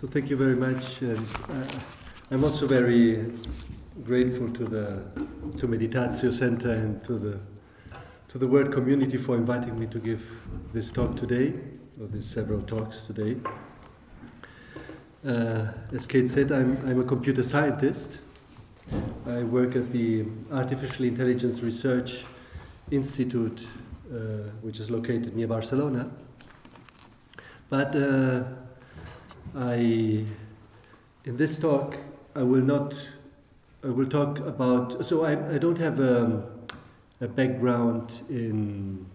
So thank you very much. And uh, I'm also very grateful to the to Meditatio Center and to the to the World community for inviting me to give this talk today, or these several talks today. Uh, as Kate said, I'm, I'm a computer scientist. I work at the Artificial Intelligence Research Institute, uh, which is located near Barcelona. But uh, I, in this talk, I will not, I will talk about, so I, I don't have a, a background in,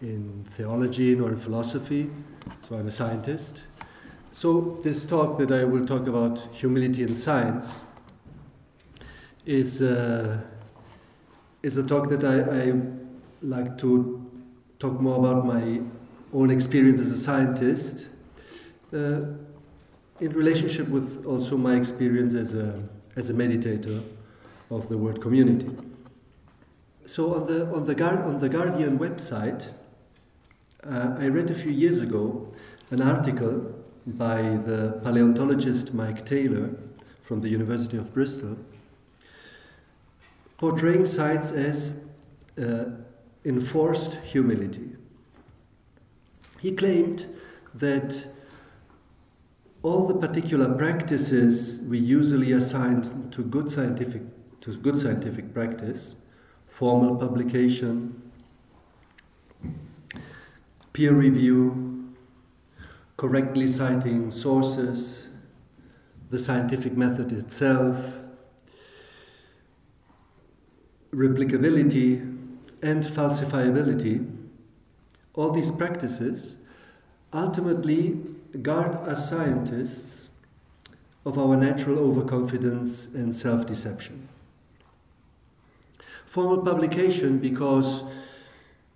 in theology nor in philosophy, so I'm a scientist. So this talk that I will talk about humility in science is, uh, is a talk that I, I like to talk more about my own experience as a scientist in relationship with also my experience as a, as a meditator of the world community. So on the, on the, Guard, on the Guardian website, uh, I read a few years ago an article by the paleontologist Mike Taylor from the University of Bristol portraying science as uh, enforced humility. He claimed that all the particular practices we usually assign to good scientific to good scientific practice, formal publication, peer review, correctly citing sources, the scientific method itself, replicability, and falsifiability, all these practices ultimately guard us scientists of our natural overconfidence and self deception. Formal publication because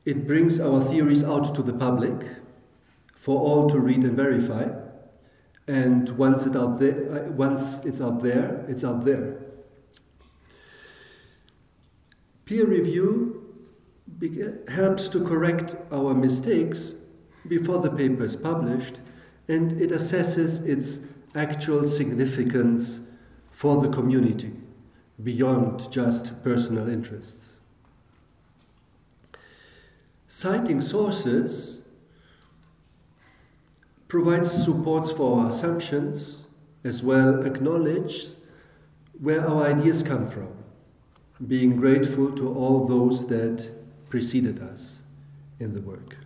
it brings our theories out to the public for all to read and verify. And once, it out there, uh, once it's out there, it's out there. Peer review helps to correct our mistakes before the paper is published and it assesses its actual significance for the community beyond just personal interests. Citing sources provides supports for our assumptions as well acknowledge where our ideas come from, being grateful to all those that preceded us in the work.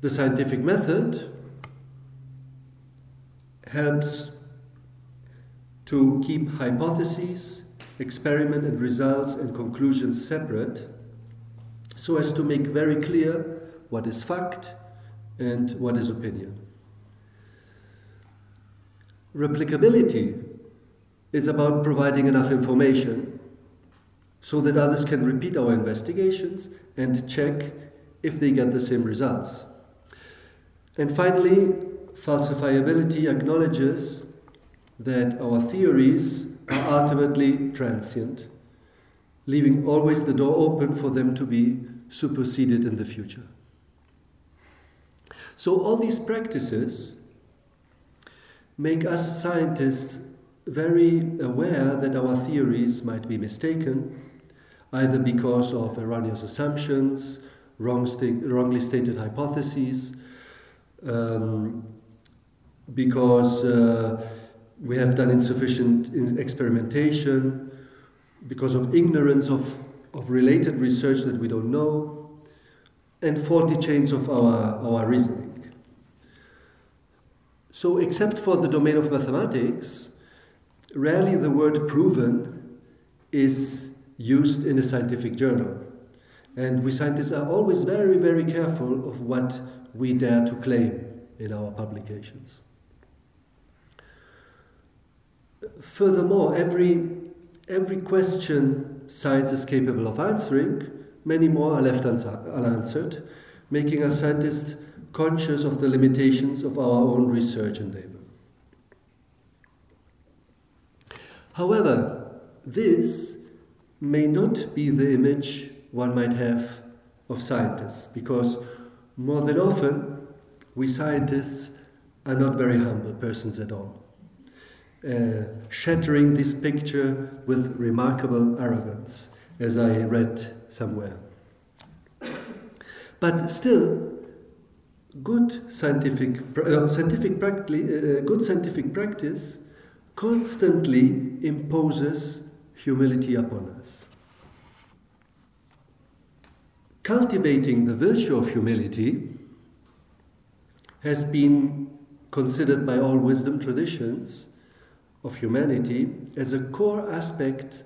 The scientific method helps to keep hypotheses, experiment and results and conclusions separate so as to make very clear what is fact and what is opinion. Replicability is about providing enough information so that others can repeat our investigations and check if they get the same results. And finally, falsifiability acknowledges that our theories are ultimately transient, leaving always the door open for them to be superseded in the future. So, all these practices make us scientists very aware that our theories might be mistaken, either because of erroneous assumptions, wrong wrongly stated hypotheses, um, because uh, we have done insufficient experimentation, because of ignorance of, of related research that we don't know, and faulty chains of our, our reasoning. So, except for the domain of mathematics, rarely the word proven is used in a scientific journal. And we scientists are always very, very careful of what we dare to claim in our publications. Furthermore, every, every question science is capable of answering, many more are left unanswered, making us scientists conscious of the limitations of our own research endeavor. However, this may not be the image one might have of scientists, because more than often, we scientists are not very humble persons at all, uh, shattering this picture with remarkable arrogance, as I read somewhere. But still, good scientific, uh, scientific uh, good scientific practice constantly imposes humility upon us. Cultivating the virtue of humility has been considered by all wisdom traditions of humanity as a core aspect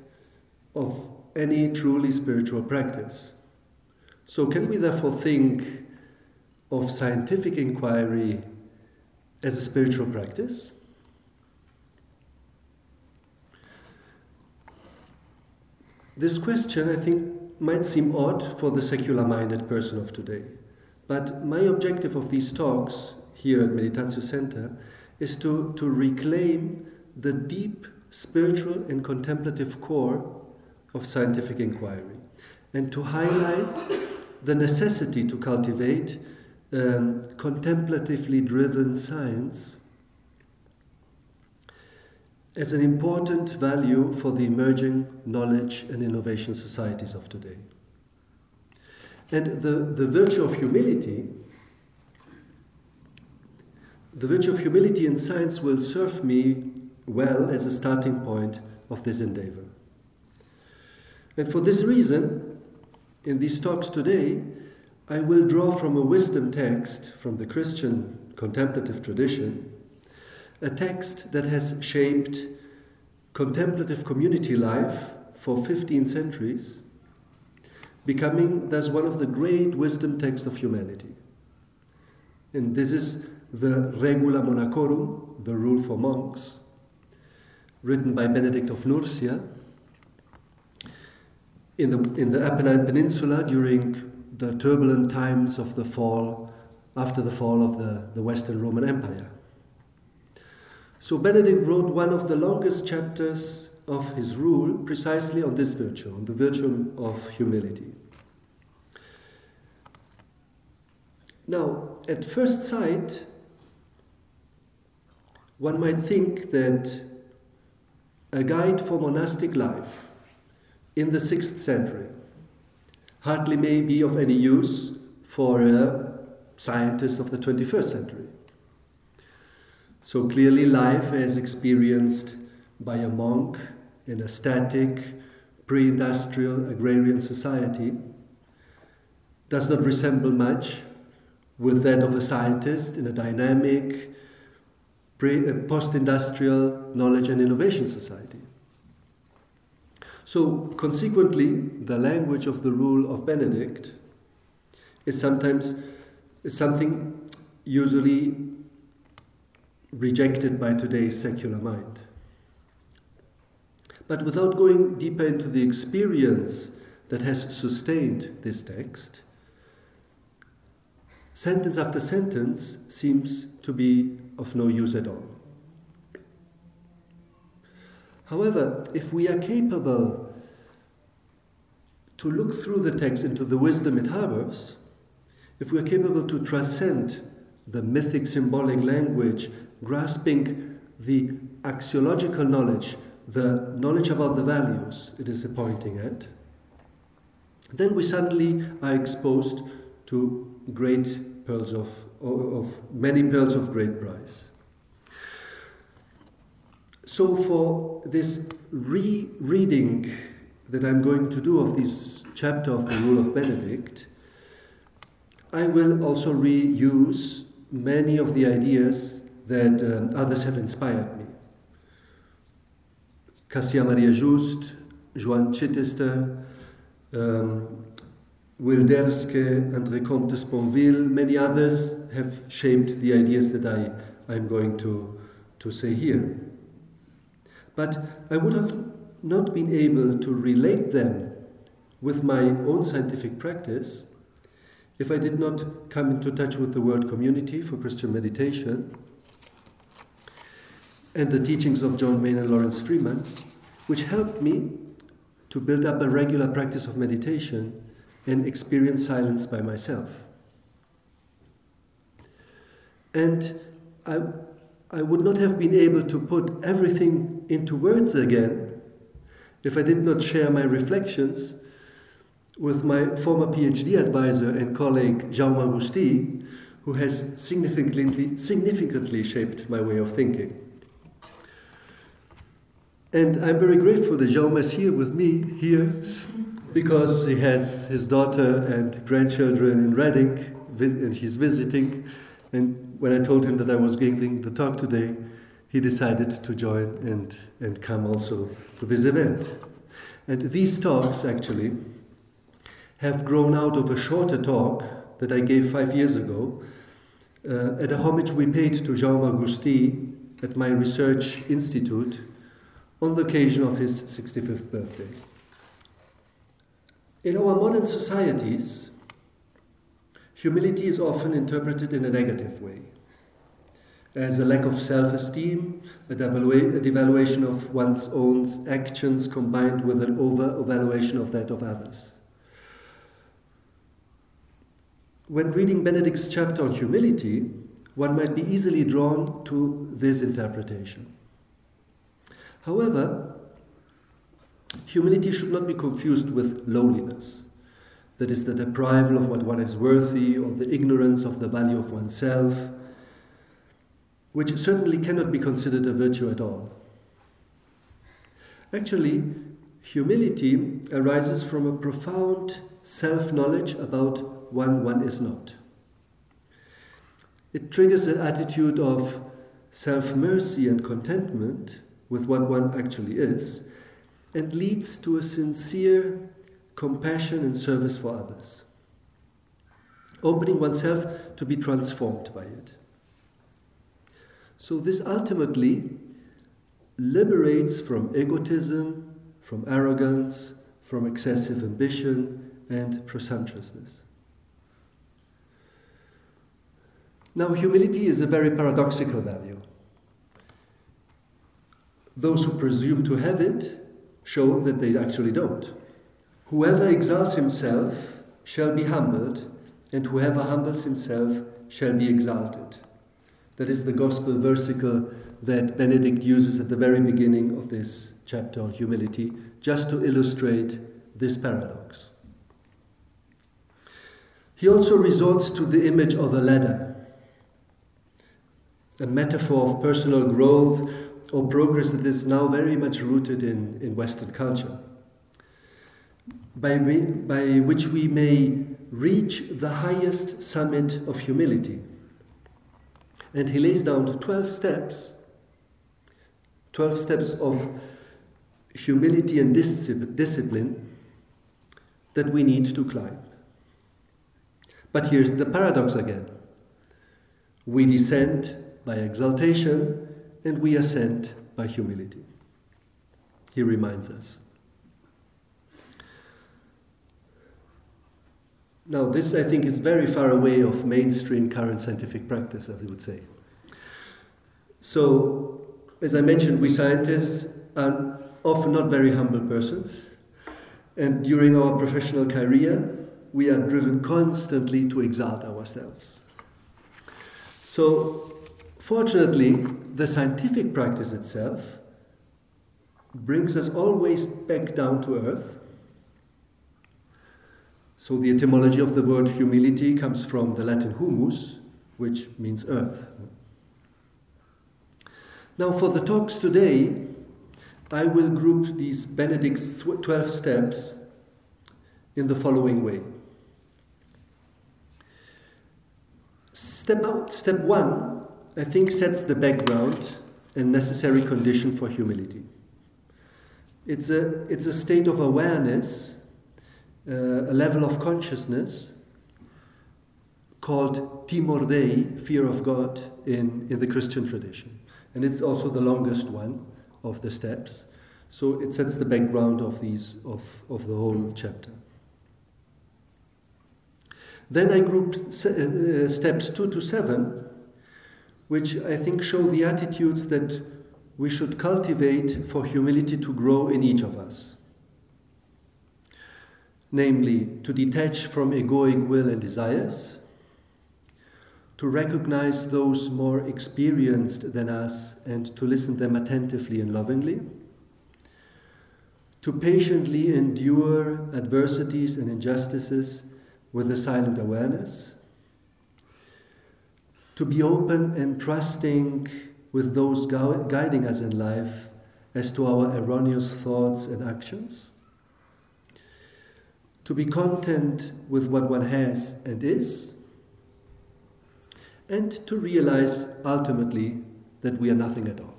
of any truly spiritual practice. So, can we therefore think of scientific inquiry as a spiritual practice? This question, I think, might seem odd for the secular minded person of today. But my objective of these talks here at Meditatio Center is to, to reclaim the deep spiritual and contemplative core of scientific inquiry and to highlight the necessity to cultivate um, contemplatively driven science as an important value for the emerging knowledge and innovation societies of today. And the, the virtue of humility, the virtue of humility in science will serve me well as a starting point of this endeavor. And for this reason, in these talks today, I will draw from a wisdom text from the Christian contemplative tradition a text that has shaped contemplative community life for 15 centuries, becoming thus one of the great wisdom texts of humanity. And this is the Regula Monachorum, the rule for monks, written by Benedict of Nursia in the, in the Apennine Peninsula during the turbulent times of the fall, after the fall of the, the Western Roman Empire. So Benedict wrote one of the longest chapters of his rule precisely on this virtue, on the virtue of humility. Now, at first sight, one might think that a guide for monastic life in the 6th century hardly may be of any use for a scientist of the 21st century. So clearly, life as experienced by a monk in a static, pre industrial agrarian society does not resemble much with that of a scientist in a dynamic, uh, post industrial knowledge and innovation society. So, consequently, the language of the rule of Benedict is sometimes is something usually rejected by today's secular mind. But without going deeper into the experience that has sustained this text, sentence after sentence seems to be of no use at all. However, if we are capable to look through the text into the wisdom it harbors, if we are capable to transcend the mythic symbolic language grasping the axiological knowledge, the knowledge about the values it is pointing at, then we suddenly are exposed to great pearls of, of many pearls of great price. So, for this re-reading that I'm going to do of this chapter of the Rule of Benedict, I will also reuse many of the ideas that um, others have inspired me. Cassia Maria Just, Joan Chittister, um, Wilderske, André Comte de Sponville, many others have shaped the ideas that I, I'm going to, to say here. But I would have not been able to relate them with my own scientific practice if I did not come into touch with the world community for Christian meditation and the teachings of John Main and Laurence Freeman, which helped me to build up a regular practice of meditation and experience silence by myself. And I, I would not have been able to put everything into words again if I did not share my reflections with my former PhD advisor and colleague Jaume Agustí, who has significantly, significantly shaped my way of thinking. And I'm very grateful that Jaume is here with me here because he has his daughter and grandchildren in Reading and he's visiting. And when I told him that I was giving the talk today, he decided to join and, and come also to this event. And these talks actually have grown out of a shorter talk that I gave five years ago uh, at a homage we paid to Jaume Agustí at my research institute on the occasion of his 65th birthday. In our modern societies, humility is often interpreted in a negative way as a lack of self esteem, a, a devaluation of one's own actions combined with an over evaluation of that of others. When reading Benedict's chapter on humility, one might be easily drawn to this interpretation. However, humility should not be confused with lowliness. That is, the deprival of what one is worthy, or the ignorance of the value of oneself, which certainly cannot be considered a virtue at all. Actually, humility arises from a profound self knowledge about one one is not. It triggers an attitude of self mercy and contentment with what one actually is and leads to a sincere compassion and service for others, opening oneself to be transformed by it. So, this ultimately liberates from egotism, from arrogance, from excessive ambition and presumptuousness. Now, humility is a very paradoxical value. Those who presume to have it show that they actually don't. Whoever exalts himself shall be humbled, and whoever humbles himself shall be exalted. That is the gospel versicle that Benedict uses at the very beginning of this chapter on humility, just to illustrate this paradox. He also resorts to the image of a ladder, a metaphor of personal growth or progress that is now very much rooted in, in Western culture, by, we, by which we may reach the highest summit of humility. And he lays down 12 steps, 12 steps of humility and discipline that we need to climb. But here's the paradox again we descend by exaltation and we ascend by humility. He reminds us. Now, this I think is very far away of mainstream current scientific practice, as we would say. So, as I mentioned, we scientists are often not very humble persons, and during our professional career, we are driven constantly to exalt ourselves. So, fortunately, the scientific practice itself brings us always back down to earth. So, the etymology of the word humility comes from the Latin humus, which means earth. Now, for the talks today, I will group these Benedict's 12 steps in the following way. Step out, step one I think, sets the background and necessary condition for humility. It's a, it's a state of awareness, uh, a level of consciousness called timor Dei, fear of God, in, in the Christian tradition. And it's also the longest one of the steps. So it sets the background of, these, of, of the whole chapter. Then I grouped uh, steps two to seven which I think show the attitudes that we should cultivate for humility to grow in each of us. Namely, to detach from egoic will and desires, to recognize those more experienced than us and to listen to them attentively and lovingly, to patiently endure adversities and injustices with a silent awareness, to be open and trusting with those gu- guiding us in life as to our erroneous thoughts and actions, to be content with what one has and is, and to realize ultimately that we are nothing at all.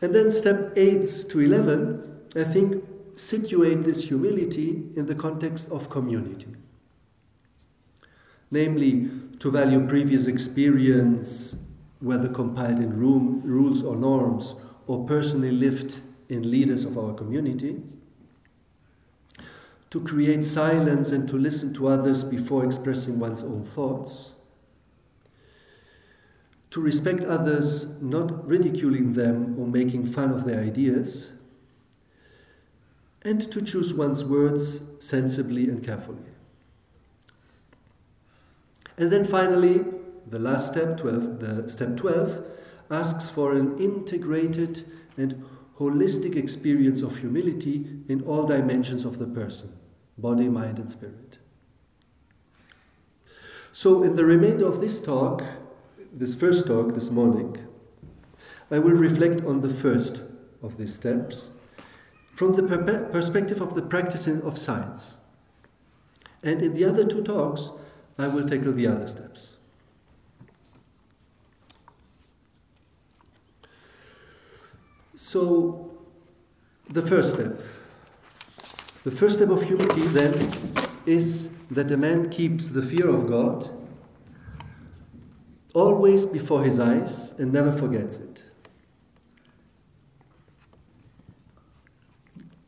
And then step 8 to 11, I think, situate this humility in the context of community. Namely, to value previous experience, whether compiled in room, rules or norms, or personally lived in leaders of our community. To create silence and to listen to others before expressing one's own thoughts. To respect others, not ridiculing them or making fun of their ideas. And to choose one's words sensibly and carefully. And then finally, the last step, 12, the step 12, asks for an integrated and holistic experience of humility in all dimensions of the person body, mind, and spirit. So, in the remainder of this talk, this first talk this morning, I will reflect on the first of these steps from the per- perspective of the practicing of science. And in the other two talks, I will tackle the other steps. So, the first step. The first step of humility then is that a man keeps the fear of God always before his eyes and never forgets it.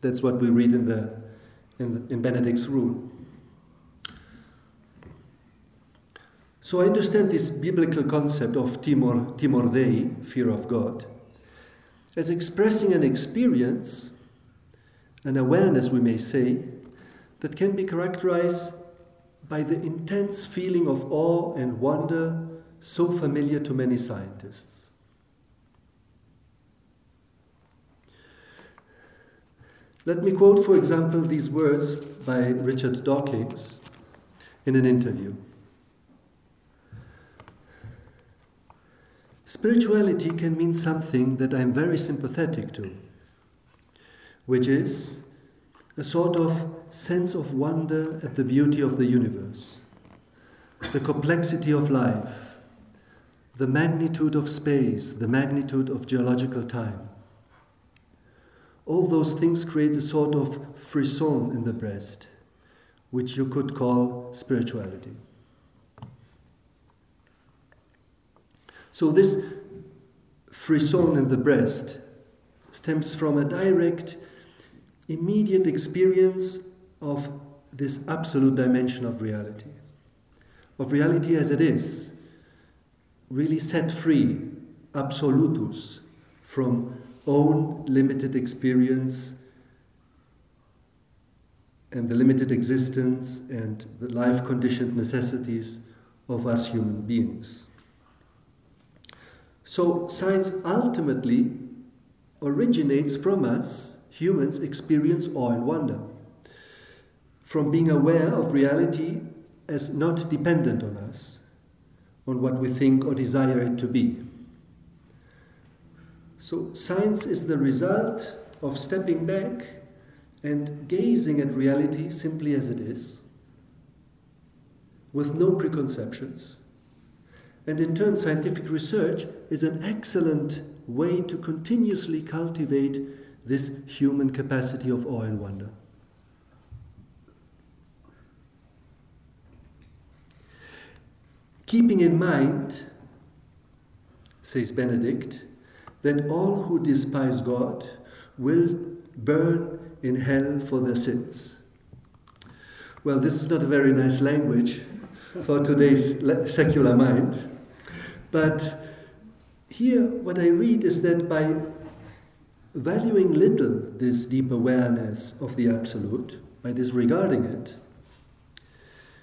That's what we read in, the, in, in Benedict's rule. So I understand this biblical concept of timor, timor Dei, fear of God, as expressing an experience, an awareness, we may say, that can be characterized by the intense feeling of awe and wonder so familiar to many scientists. Let me quote, for example, these words by Richard Dawkins in an interview. Spirituality can mean something that I'm very sympathetic to, which is a sort of sense of wonder at the beauty of the universe, the complexity of life, the magnitude of space, the magnitude of geological time. All those things create a sort of frisson in the breast, which you could call spirituality. So, this frisson in the breast stems from a direct, immediate experience of this absolute dimension of reality, of reality as it is, really set free, absolutus, from own limited experience and the limited existence and the life conditioned necessities of us human beings. So, science ultimately originates from us, humans experience awe and wonder, from being aware of reality as not dependent on us, on what we think or desire it to be. So, science is the result of stepping back and gazing at reality simply as it is, with no preconceptions and in turn, scientific research is an excellent way to continuously cultivate this human capacity of awe and wonder. Keeping in mind, says Benedict, that all who despise God will burn in hell for their sins. Well, this is not a very nice language for today's secular mind. But here, what I read is that by valuing little this deep awareness of the Absolute, by disregarding it,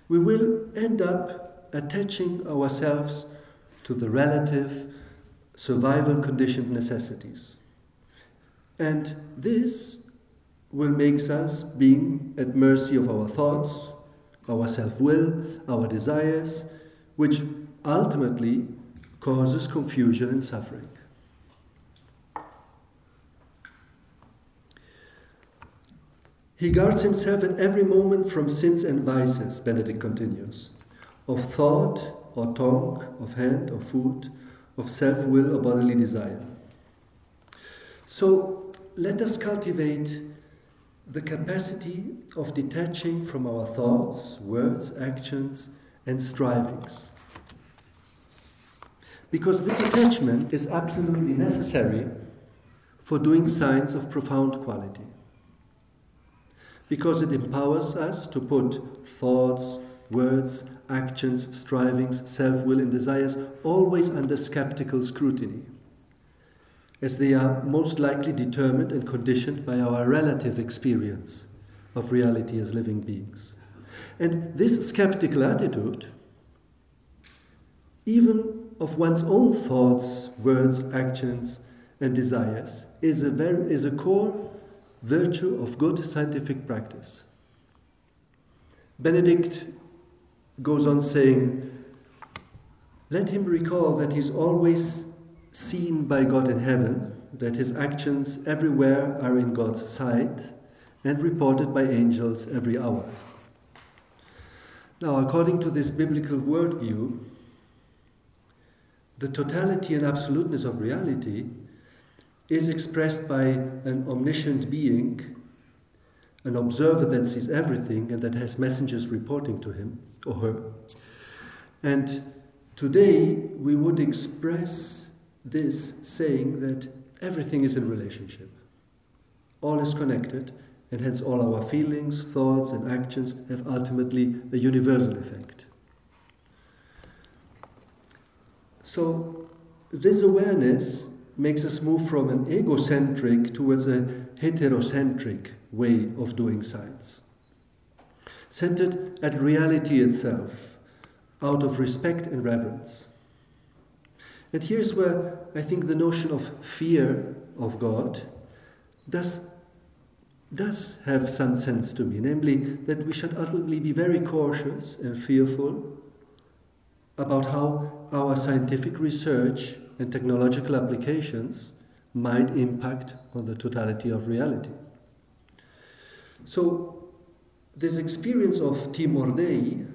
we will end up attaching ourselves to the relative survival conditioned necessities. And this will make us being at mercy of our thoughts, our self will, our desires, which ultimately causes confusion and suffering. He guards himself at every moment from sins and vices, Benedict continues, of thought or tongue, of hand or foot, of self will or bodily desire. So let us cultivate the capacity of detaching from our thoughts, words, actions, and strivings. Because this attachment is absolutely necessary for doing signs of profound quality because it empowers us to put thoughts, words, actions, strivings, self will, and desires always under skeptical scrutiny, as they are most likely determined and conditioned by our relative experience of reality as living beings. And this skeptical attitude, even of one's own thoughts, words, actions, and desires, is a, very, is a core virtue of good scientific practice. Benedict goes on saying, Let him recall that he is always seen by God in heaven, that his actions everywhere are in God's sight, and reported by angels every hour. Now, according to this biblical worldview, the totality and absoluteness of reality is expressed by an omniscient being, an observer that sees everything and that has messengers reporting to him or her. And today we would express this saying that everything is in relationship, all is connected, and hence all our feelings, thoughts, and actions have ultimately a universal effect. So, this awareness makes us move from an egocentric towards a heterocentric way of doing science. Centered at reality itself, out of respect and reverence. And here's where I think the notion of fear of God does, does have some sense to me, namely that we should ultimately be very cautious and fearful about how our scientific research and technological applications might impact on the totality of reality. So, this experience of timor Dei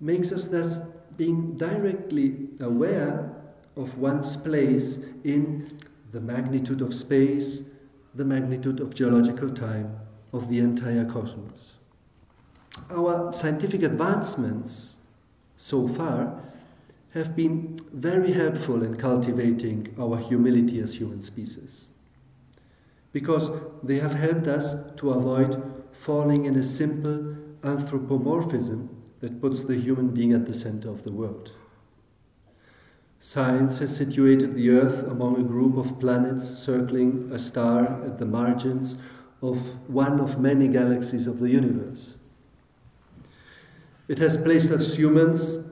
makes us thus being directly aware of one's place in the magnitude of space, the magnitude of geological time, of the entire cosmos. Our scientific advancements so far have been very helpful in cultivating our humility as human species. Because they have helped us to avoid falling in a simple anthropomorphism that puts the human being at the center of the world. Science has situated the Earth among a group of planets circling a star at the margins of one of many galaxies of the universe. It has placed us humans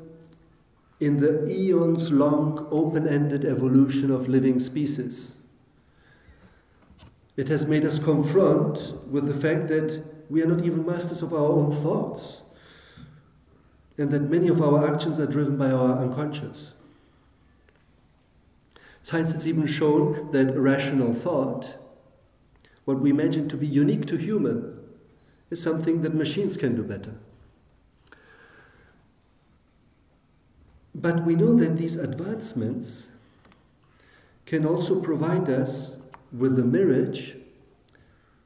in the eons long open ended evolution of living species. It has made us confront with the fact that we are not even masters of our own thoughts, and that many of our actions are driven by our unconscious. Science has even shown that rational thought, what we imagine to be unique to human, is something that machines can do better. But we know that these advancements can also provide us with the mirage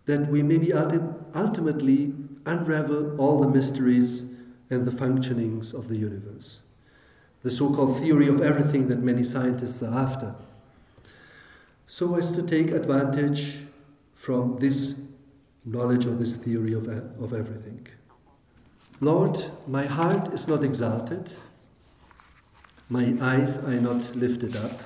that we may be ultimately unravel all the mysteries and the functionings of the universe. The so called theory of everything that many scientists are after. So as to take advantage from this knowledge of this theory of, of everything. Lord, my heart is not exalted my eyes are not lifted up,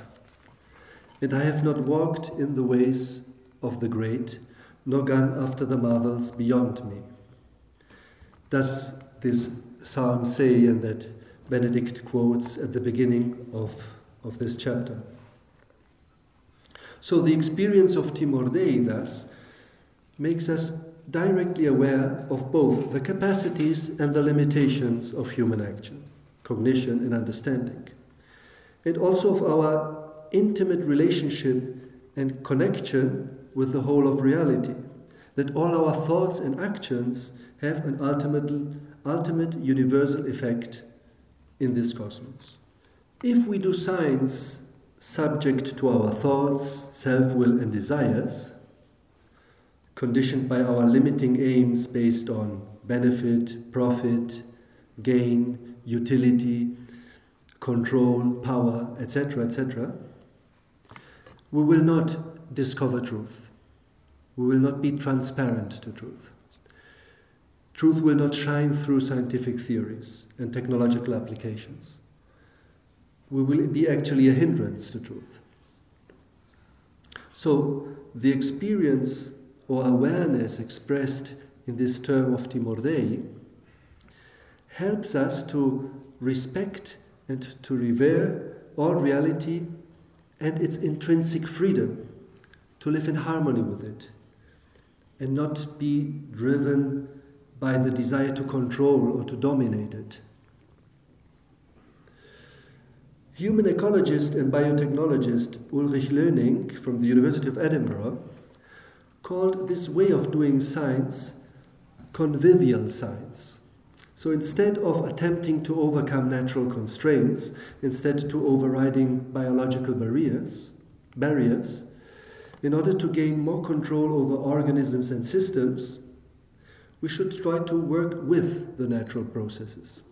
and I have not walked in the ways of the great, nor gone after the marvels beyond me. Does this psalm say and that Benedict quotes at the beginning of, of this chapter. So the experience of Timor Dei, thus, makes us directly aware of both the capacities and the limitations of human action, cognition and understanding, and also of our intimate relationship and connection with the whole of reality, that all our thoughts and actions have an ultimate, ultimate universal effect in this cosmos. If we do science subject to our thoughts, self will, and desires, conditioned by our limiting aims based on benefit, profit, gain, utility, control, power, etc., etc., we will not discover truth. We will not be transparent to truth. Truth will not shine through scientific theories and technological applications. We will be actually a hindrance to truth. So, the experience or awareness expressed in this term of Timor Dei helps us to respect and to revere all reality and its intrinsic freedom, to live in harmony with it, and not be driven by the desire to control or to dominate it. Human ecologist and biotechnologist Ulrich Loening from the University of Edinburgh called this way of doing science convivial science. So instead of attempting to overcome natural constraints, instead to overriding biological barriers, barriers, in order to gain more control over organisms and systems, we should try to work with the natural processes.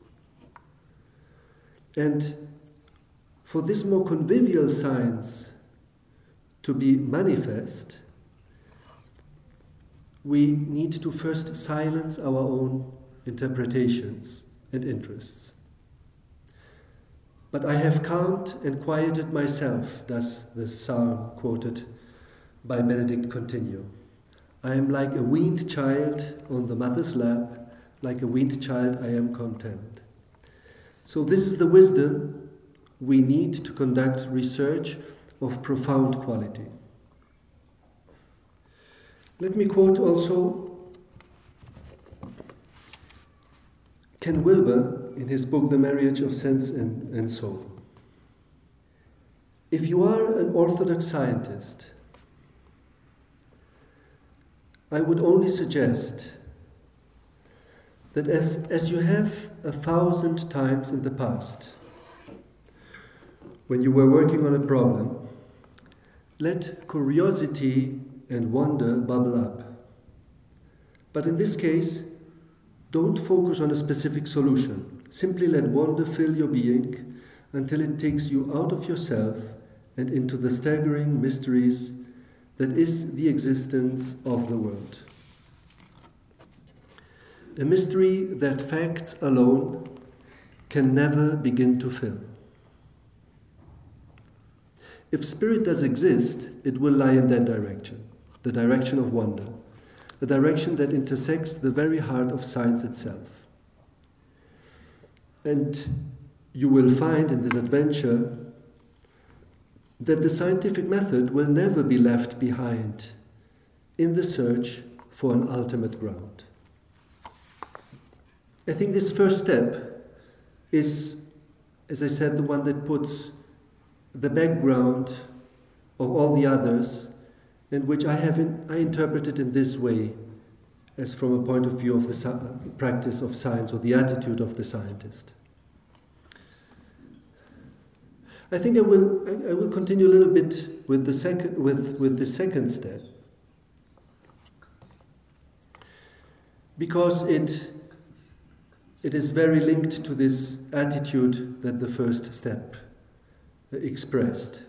And for this more convivial science to be manifest, we need to first silence our own interpretations and interests. But I have calmed and quieted myself, does the psalm quoted by Benedict continue. I am like a weaned child on the mother's lap, like a weaned child, I am content. So, this is the wisdom we need to conduct research of profound quality. Let me quote also Ken Wilber in his book The Marriage of Sense and, and Soul. If you are an orthodox scientist, I would only suggest that as, as you have a thousand times in the past, when you were working on a problem, let curiosity and wonder bubble up. But in this case, don't focus on a specific solution. Simply let wonder fill your being until it takes you out of yourself and into the staggering mysteries that is the existence of the world. A mystery that facts alone can never begin to fill. If spirit does exist, it will lie in that direction, the direction of wonder, the direction that intersects the very heart of science itself. And you will find in this adventure that the scientific method will never be left behind in the search for an ultimate ground. I think this first step is, as I said, the one that puts the background of all the others, and which I have in, I interpreted in this way, as from a point of view of the practice of science or the attitude of the scientist. I think I will, I will continue a little bit with the second, with, with the second step. Because it, it is very linked to this attitude that the first step uh, expressed.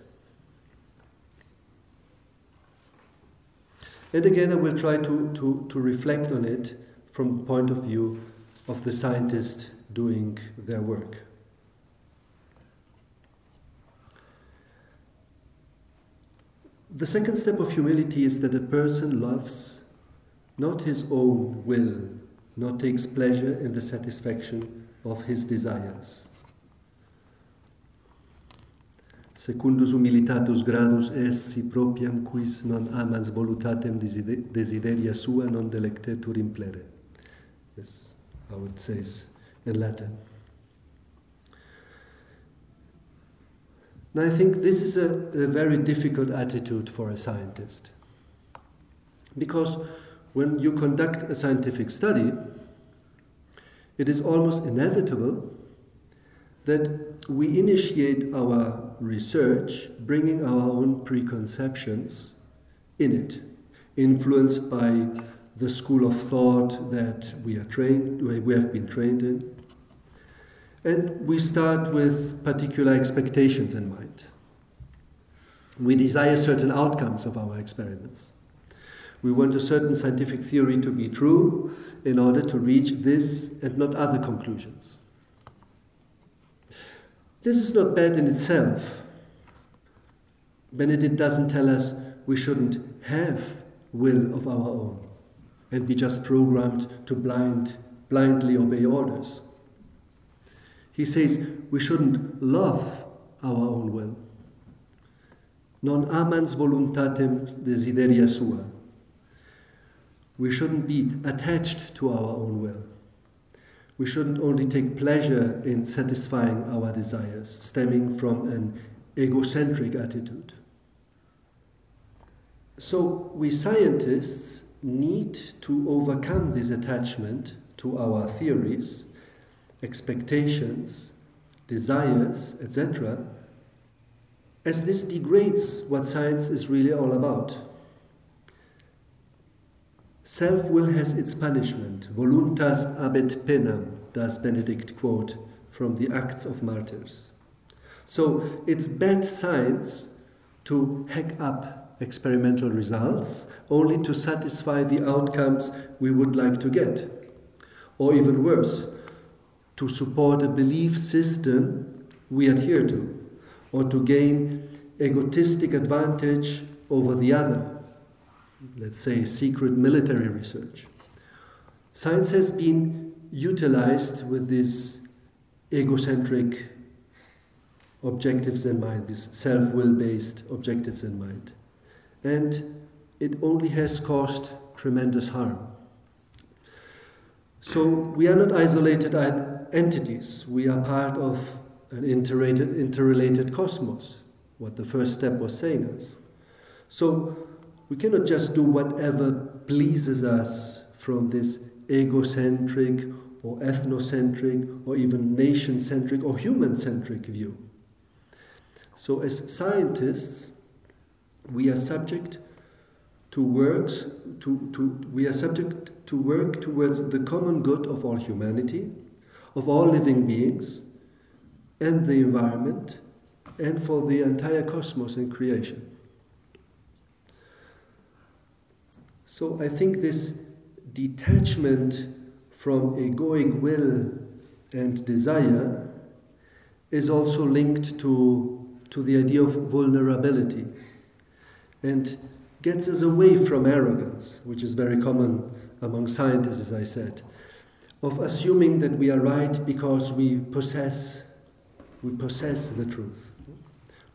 And again, I will try to, to, to reflect on it from the point of view of the scientist doing their work. The second step of humility is that a person loves not his own will, nor takes pleasure in the satisfaction of his desires. Secundus humilitatis gradus est si propriam quis non amans voluntatem desideria sua non delectetur implere. Yes, how it says in Latin. Now, I think this is a, a very difficult attitude for a scientist. Because when you conduct a scientific study, it is almost inevitable that we initiate our research bringing our own preconceptions in it, influenced by the school of thought that we are trained, we have been trained in. And we start with particular expectations in mind. We desire certain outcomes of our experiments. We want a certain scientific theory to be true in order to reach this and not other conclusions. This is not bad in itself. Benedict doesn't tell us we shouldn't have will of our own and be just programmed to blind, blindly obey orders. He says we shouldn't love our own will. Non amans voluntatem desideria sua. We shouldn't be attached to our own will. We shouldn't only take pleasure in satisfying our desires, stemming from an egocentric attitude. So, we scientists need to overcome this attachment to our theories, expectations, desires, etc., as this degrades what science is really all about. Self will has its punishment. Voluntas habet penam, does Benedict quote from the Acts of Martyrs. So it's bad science to hack up experimental results only to satisfy the outcomes we would like to get. Or even worse, to support a belief system we adhere to, or to gain egotistic advantage over the other let's say, secret military research. Science has been utilized with these egocentric objectives in mind, these self will based objectives in mind. And it only has caused tremendous harm. So we are not isolated entities, we are part of an interrelated, interrelated cosmos, what the first step was saying us. So we cannot just do whatever pleases us from this egocentric or ethnocentric or even nation centric or human centric view. So, as scientists, we are subject to works to, to we are subject to work towards the common good of all humanity, of all living beings, and the environment, and for the entire cosmos and creation. So I think this detachment from egoic will and desire is also linked to, to the idea of vulnerability and gets us away from arrogance, which is very common among scientists, as I said, of assuming that we are right because we possess, we possess the truth.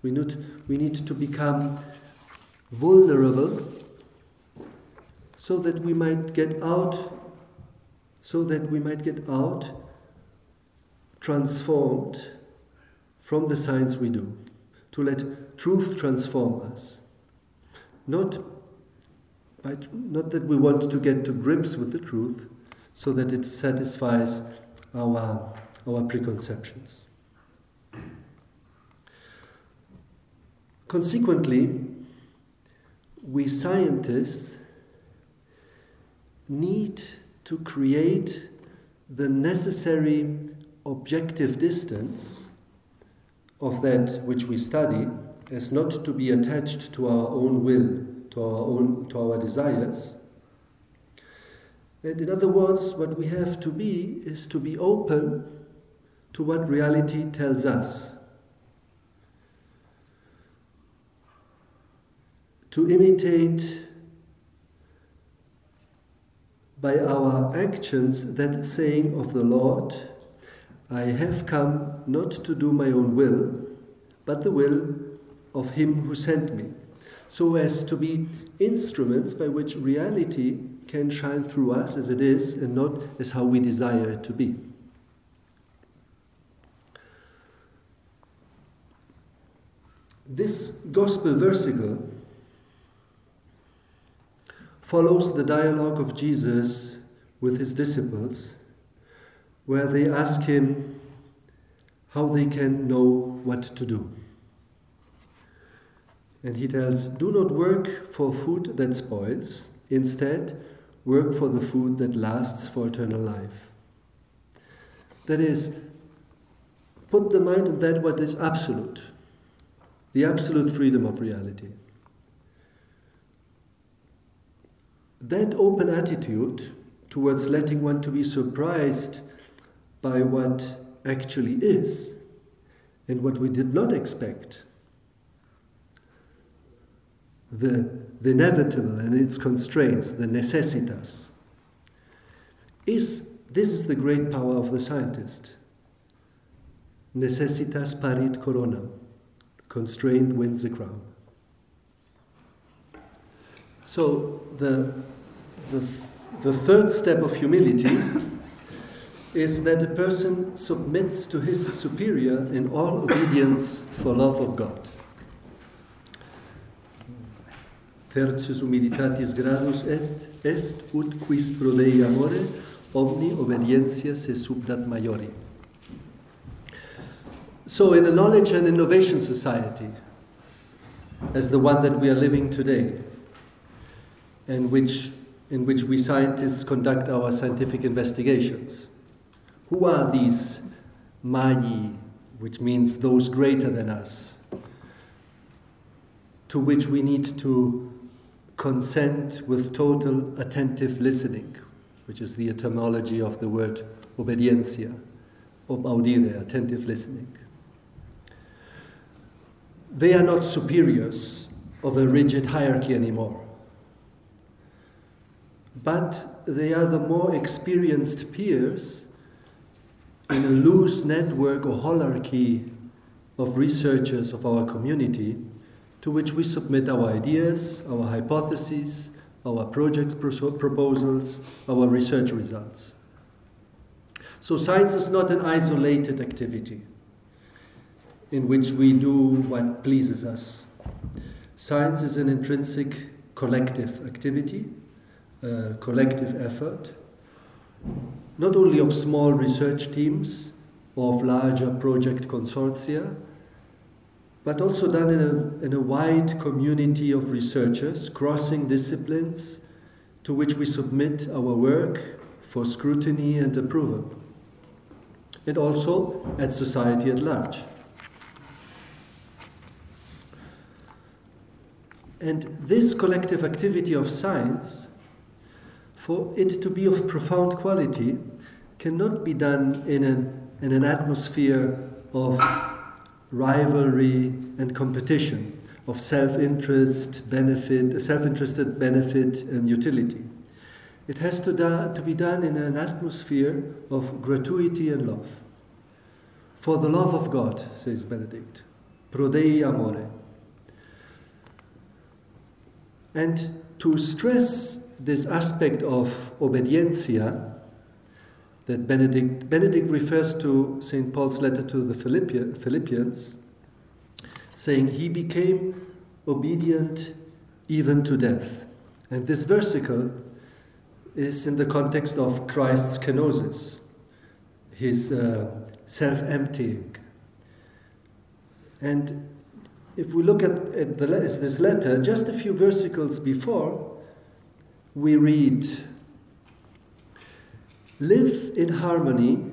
We need, we need to become vulnerable so that we might get out, so that we might get out transformed from the science we do, to let truth transform us. Not, by, not that we want to get to grips with the truth, so that it satisfies our, our preconceptions. Consequently, we scientists need to create the necessary objective distance of that which we study as not to be attached to our own will, to our own to our desires. And in other words, what we have to be is to be open to what reality tells us. To imitate by our actions that saying of the Lord, I have come not to do my own will, but the will of him who sent me, so as to be instruments by which reality can shine through us as it is and not as how we desire it to be. This gospel versicle follows the dialogue of Jesus with his disciples, where they ask him how they can know what to do. And he tells, Do not work for food that spoils, instead, work for the food that lasts for eternal life. That is, put the mind on that what is absolute, the absolute freedom of reality. That open attitude towards letting one to be surprised by what actually is and what we did not expect the, the inevitable and its constraints, the necessitas, is this is the great power of the scientist. Necessitas parit coronam. Constraint wins the crown. So the, the, the third step of humility is that a person submits to his superior in all obedience for love of God. tertius humilitatis gradus et est ut quis prodei amore omni obedientia se subdat maiori. So in a knowledge and innovation society, as the one that we are living today, in which, in which we scientists conduct our scientific investigations, who are these magi, which means those greater than us, to which we need to consent with total attentive listening, which is the etymology of the word obediencia, ob audire, attentive listening. They are not superiors of a rigid hierarchy anymore, but they are the more experienced peers in a loose network or hierarchy of researchers of our community to which we submit our ideas, our hypotheses, our project proposals, our research results. So, science is not an isolated activity in which we do what pleases us. Science is an intrinsic collective activity, a collective effort, not only of small research teams or of larger project consortia, but also done in a, in a wide community of researchers crossing disciplines to which we submit our work for scrutiny and approval, and also at society at large. And this collective activity of science, for it to be of profound quality, cannot be done in an, in an atmosphere of rivalry and competition of self-interest, benefit, self-interested benefit and utility. It has to, da- to be done in an atmosphere of gratuity and love. For the love of God, says Benedict, pro Dei amore. And to stress this aspect of obediencia, that Benedict, Benedict refers to St. Paul's letter to the Philippians, saying, He became obedient even to death. And this versicle is in the context of Christ's kenosis, his uh, self emptying. And if we look at, at the, this letter, just a few versicles before, we read Live in harmony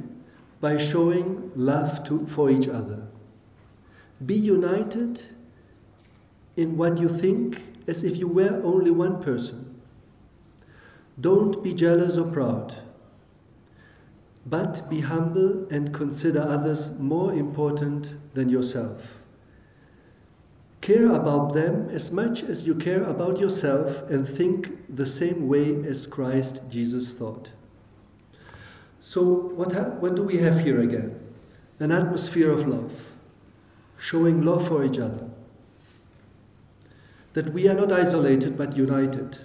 by showing love to, for each other. Be united in what you think as if you were only one person. Don't be jealous or proud, but be humble and consider others more important than yourself. Care about them as much as you care about yourself and think the same way as Christ Jesus thought. So, what, ha- what do we have here again? an atmosphere of love, showing love for each other. That we are not isolated but united.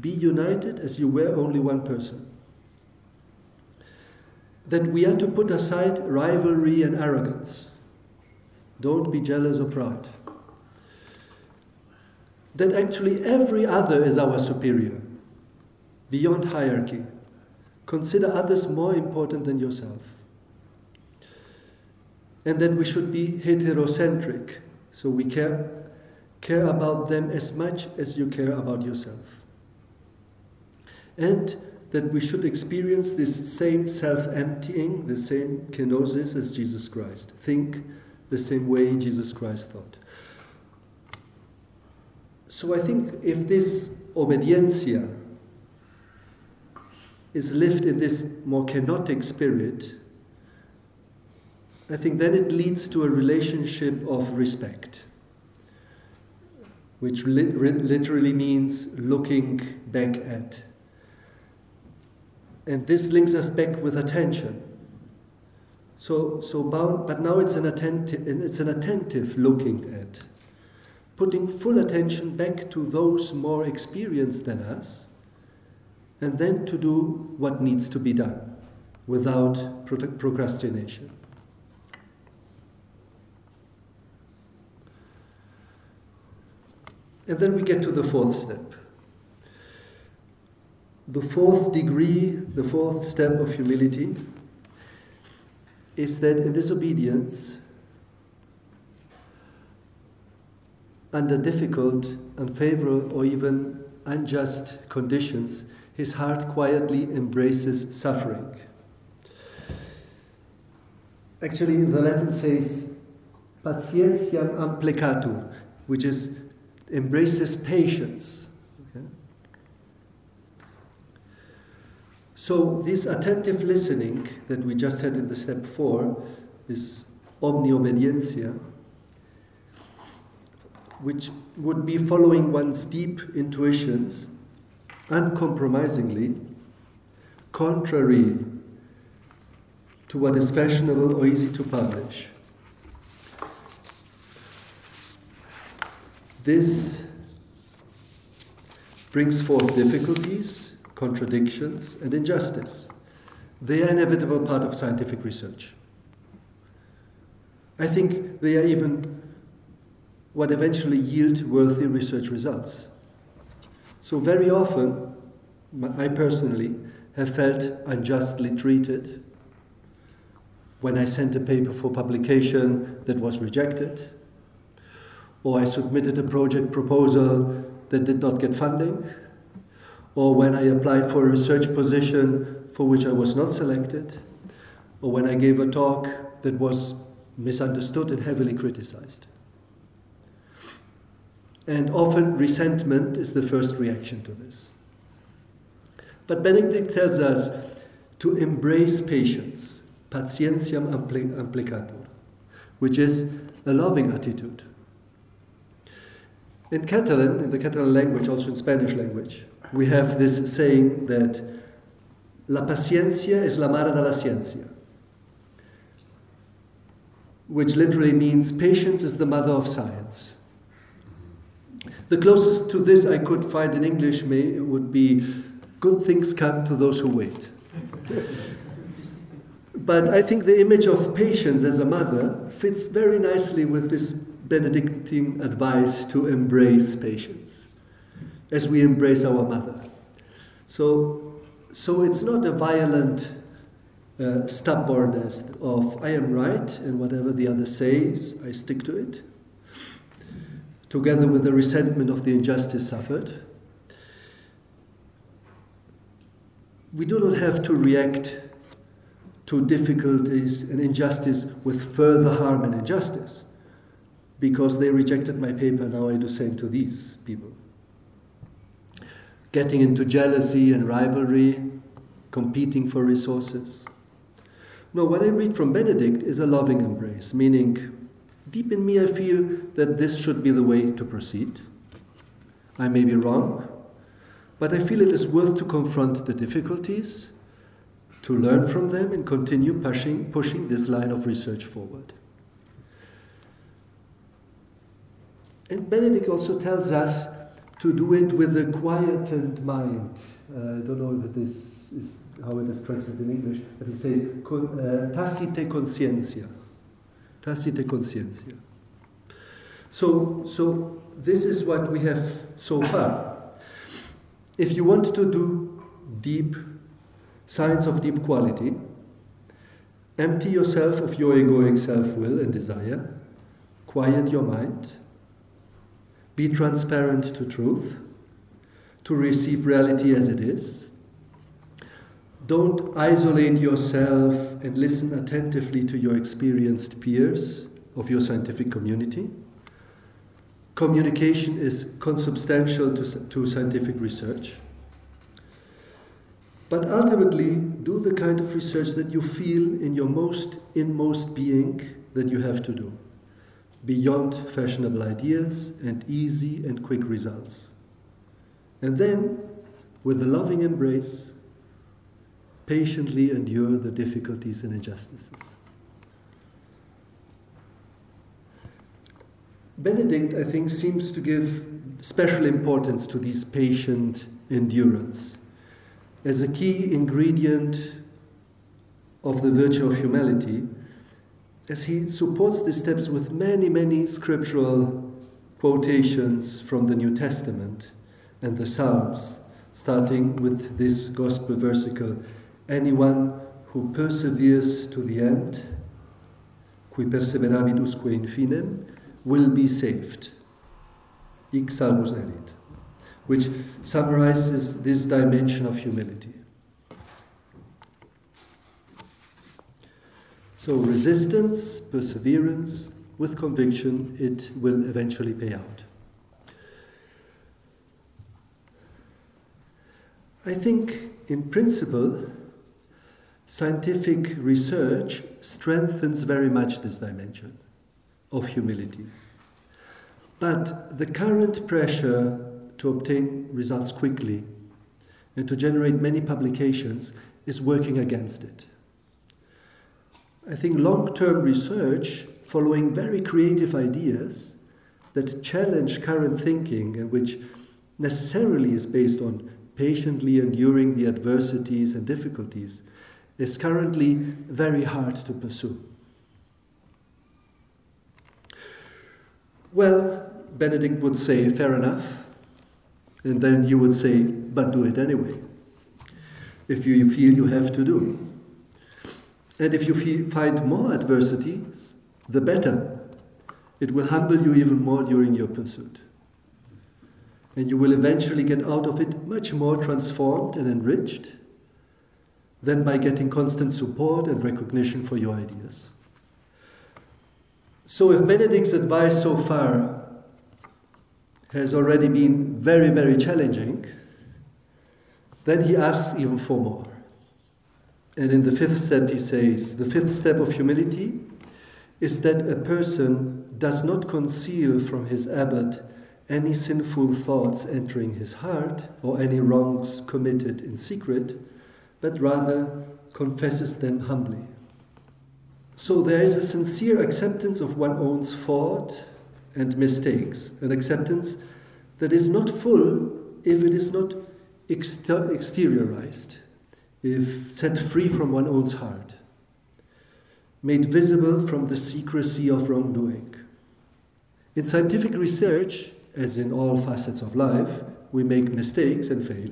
Be united as you were only one person. That we are to put aside rivalry and arrogance. Don't be jealous or proud. That actually every other is our superior, beyond hierarchy. Consider others more important than yourself. And that we should be heterocentric, so we care, care about them as much as you care about yourself. And that we should experience this same self emptying, the same kenosis as Jesus Christ. Think the same way Jesus Christ thought. So I think if this obediencia is lived in this more kenotic spirit, I think then it leads to a relationship of respect, which li- literally means looking back at. And this links us back with attention. So, so bound, but now it's an attentive, it's an attentive looking at, putting full attention back to those more experienced than us and then to do what needs to be done without procrastination. And then we get to the fourth step. The fourth degree, the fourth step of humility, is that in this obedience, under difficult, unfavorable, or even unjust conditions, his heart quietly embraces suffering. Actually, the Latin says patientiam amplectatur, which is embraces patience. Okay? So, this attentive listening that we just had in the step four, this omniobediencia, which would be following one's deep intuitions uncompromisingly, contrary to what is fashionable or easy to publish. This brings forth difficulties, contradictions, and injustice. They are inevitable part of scientific research. I think they are even what eventually yield worthy research results. So, very often, I personally have felt unjustly treated when I sent a paper for publication that was rejected, or I submitted a project proposal that did not get funding, or when I applied for a research position for which I was not selected, or when I gave a talk that was misunderstood and heavily criticized. And often resentment is the first reaction to this. But Benedict tells us to embrace patience, patientiam amplectatur, which is a loving attitude. In Catalan, in the Catalan language, also in Spanish language, we have this saying that la paciencia es la madre de la ciencia, which literally means patience is the mother of science. The closest to this I could find in English may, would be good things come to those who wait. but I think the image of patience as a mother fits very nicely with this Benedictine advice to embrace patience as we embrace our mother. So, so it's not a violent uh, stubbornness of I am right and whatever the other says, I stick to it together with the resentment of the injustice suffered. We do not have to react to difficulties and injustice with further harm and injustice because they rejected my paper, now I do the same to these people. Getting into jealousy and rivalry, competing for resources. No, what I read from Benedict is a loving embrace, meaning Deep in me, I feel that this should be the way to proceed. I may be wrong, but I feel it is worth to confront the difficulties to learn from them and continue pushing, pushing this line of research forward. And Benedict also tells us to do it with a quietened mind. Uh, I don't know if this is how it is translated in English, but he says uh, tacite conscientia. Tacite conscientia. So, so this is what we have so far. If you want to do deep science of deep quality, empty yourself of your egoic self will and desire, quiet your mind, be transparent to truth, to receive reality as it is. Don't isolate yourself and listen attentively to your experienced peers of your scientific community. Communication is consubstantial to, to scientific research. But ultimately, do the kind of research that you feel in your most inmost being that you have to do, beyond fashionable ideas and easy and quick results. And then, with a loving embrace, patiently endure the difficulties and injustices. Benedict, I think, seems to give special importance to this patient endurance as a key ingredient of the virtue of humility, as he supports the steps with many, many scriptural quotations from the New Testament and the Psalms, starting with this gospel versicle Anyone who perseveres to the end, qui perseveravit usque in finem, will be saved. Hic salvus erit which summarizes this dimension of humility. So, resistance, perseverance, with conviction, it will eventually pay out. I think, in principle, scientific research strengthens very much this dimension of humility. But the current pressure to obtain results quickly and to generate many publications is working against it. I think long term research following very creative ideas that challenge current thinking and which necessarily is based on patiently enduring the adversities and difficulties is currently very hard to pursue. Well, Benedict would say, fair enough. And then you would say, but do it anyway. If you feel you have to do. And if you feel, find more adversities, the better. It will humble you even more during your pursuit. And you will eventually get out of it much more transformed and enriched than by getting constant support and recognition for your ideas. So, if Benedict's advice so far has already been very, very challenging, then he asks even for more. And in the fifth step, he says, the fifth step of humility is that a person does not conceal from his abbot any sinful thoughts entering his heart or any wrongs committed in secret, but rather confesses them humbly. So there is a sincere acceptance of one's own fault and mistakes, an acceptance that is not full if it is not exter- exteriorized, if set free from one's own heart, made visible from the secrecy of wrongdoing. In scientific research, as in all facets of life, we make mistakes and fail.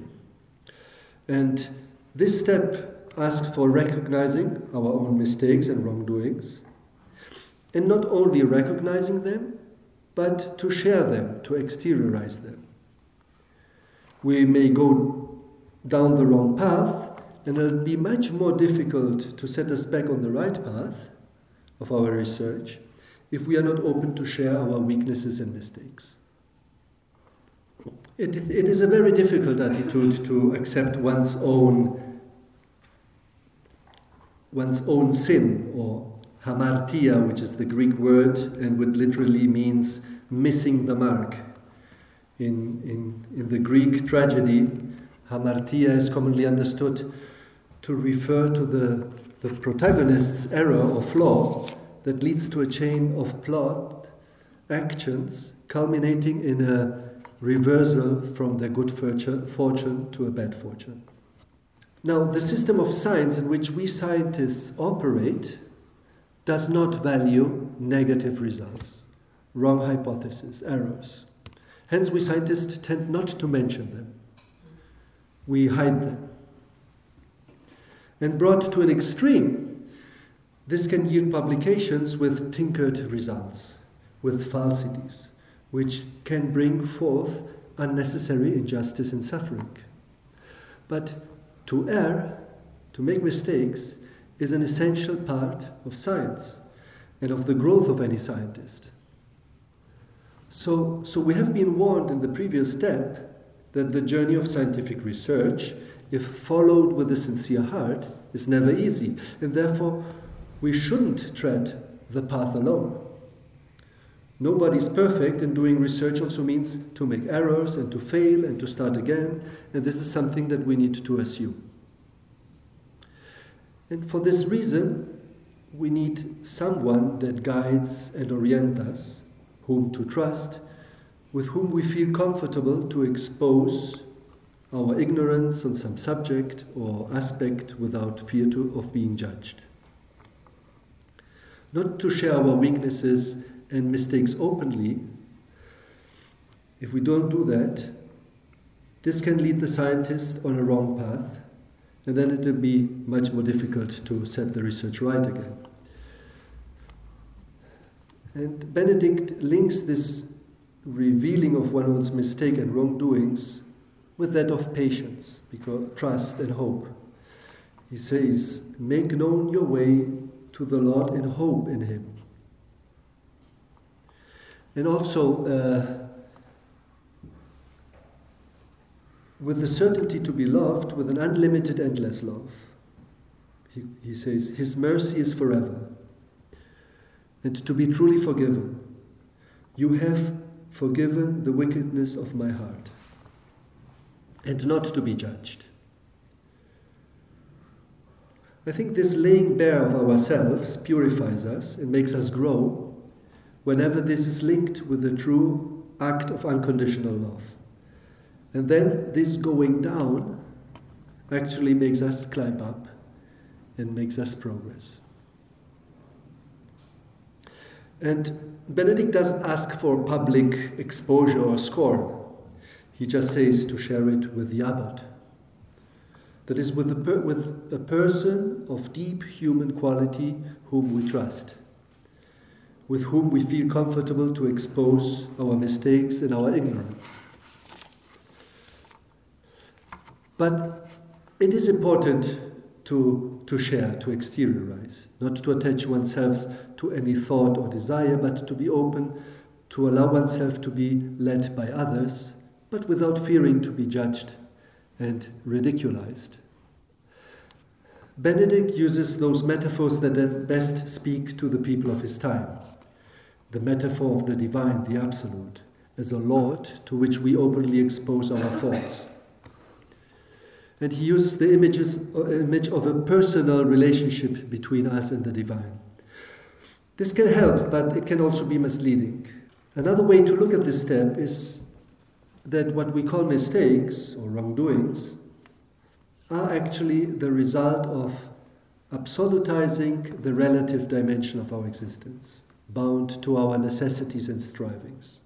And this step asks for recognizing our own mistakes and wrongdoings, and not only recognizing them, but to share them, to exteriorize them. We may go down the wrong path, and it'll be much more difficult to set us back on the right path of our research if we are not open to share our weaknesses and mistakes. It, it is a very difficult attitude to accept one's own one's own sin or hamartia, which is the Greek word and what literally means missing the mark. In, in, in the Greek tragedy, hamartia is commonly understood to refer to the, the protagonist's error or flaw that leads to a chain of plot actions culminating in a reversal from their good fortune to a bad fortune. Now, the system of science in which we scientists operate does not value negative results, wrong hypotheses, errors. Hence, we scientists tend not to mention them. We hide them. And brought to an extreme, this can yield publications with tinkered results, with falsities, which can bring forth unnecessary injustice and suffering. But to err, to make mistakes, is an essential part of science and of the growth of any scientist. So, so we have been warned in the previous step that the journey of scientific research, if followed with a sincere heart, is never easy, and therefore we shouldn't tread the path alone. Nobody's perfect, and doing research also means to make errors and to fail and to start again, and this is something that we need to assume. And for this reason, we need someone that guides and orients us, whom to trust, with whom we feel comfortable to expose our ignorance on some subject or aspect without fear to, of being judged. Not to share our weaknesses and mistakes openly. If we don't do that, this can lead the scientist on a wrong path and then it will be much more difficult to set the research right again. And Benedict links this revealing of one's mistake and wrongdoings with that of patience, because trust and hope. He says, Make known your way to the Lord and hope in Him. And also, uh, with the certainty to be loved with an unlimited, endless love. He, he says, His mercy is forever. And to be truly forgiven, you have forgiven the wickedness of my heart, and not to be judged. I think this laying bare of ourselves purifies us and makes us grow whenever this is linked with the true act of unconditional love. And then this going down actually makes us climb up and makes us progress. And Benedict doesn't ask for public exposure or scorn. He just says to share it with the abbot. That is, with a, per- with a person of deep human quality whom we trust, with whom we feel comfortable to expose our mistakes and our ignorance. But it is important to, to share, to exteriorize, not to attach oneself to any thought or desire, but to be open, to allow oneself to be led by others, but without fearing to be judged and ridiculized. Benedict uses those metaphors that best speak to the people of his time. The metaphor of the divine, the absolute, as a Lord to which we openly expose our faults and he uses the images, uh, image of a personal relationship between us and the divine. This can help, but it can also be misleading. Another way to look at this step is that what we call mistakes or wrongdoings are actually the result of absolutizing the relative dimension of our existence, bound to our necessities and strivings.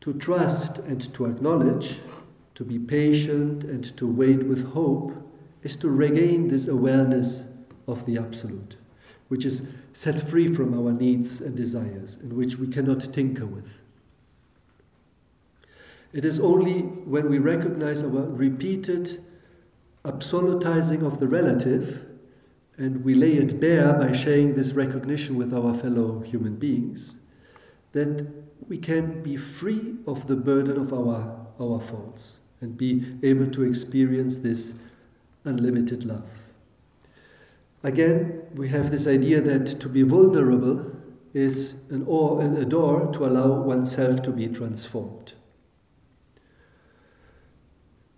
To trust and to acknowledge to be patient and to wait with hope is to regain this awareness of the Absolute, which is set free from our needs and desires and which we cannot tinker with. It is only when we recognize our repeated absolutizing of the relative and we lay it bare by sharing this recognition with our fellow human beings that we can be free of the burden of our, our faults and be able to experience this unlimited love. Again, we have this idea that to be vulnerable is an, or, a door to allow oneself to be transformed.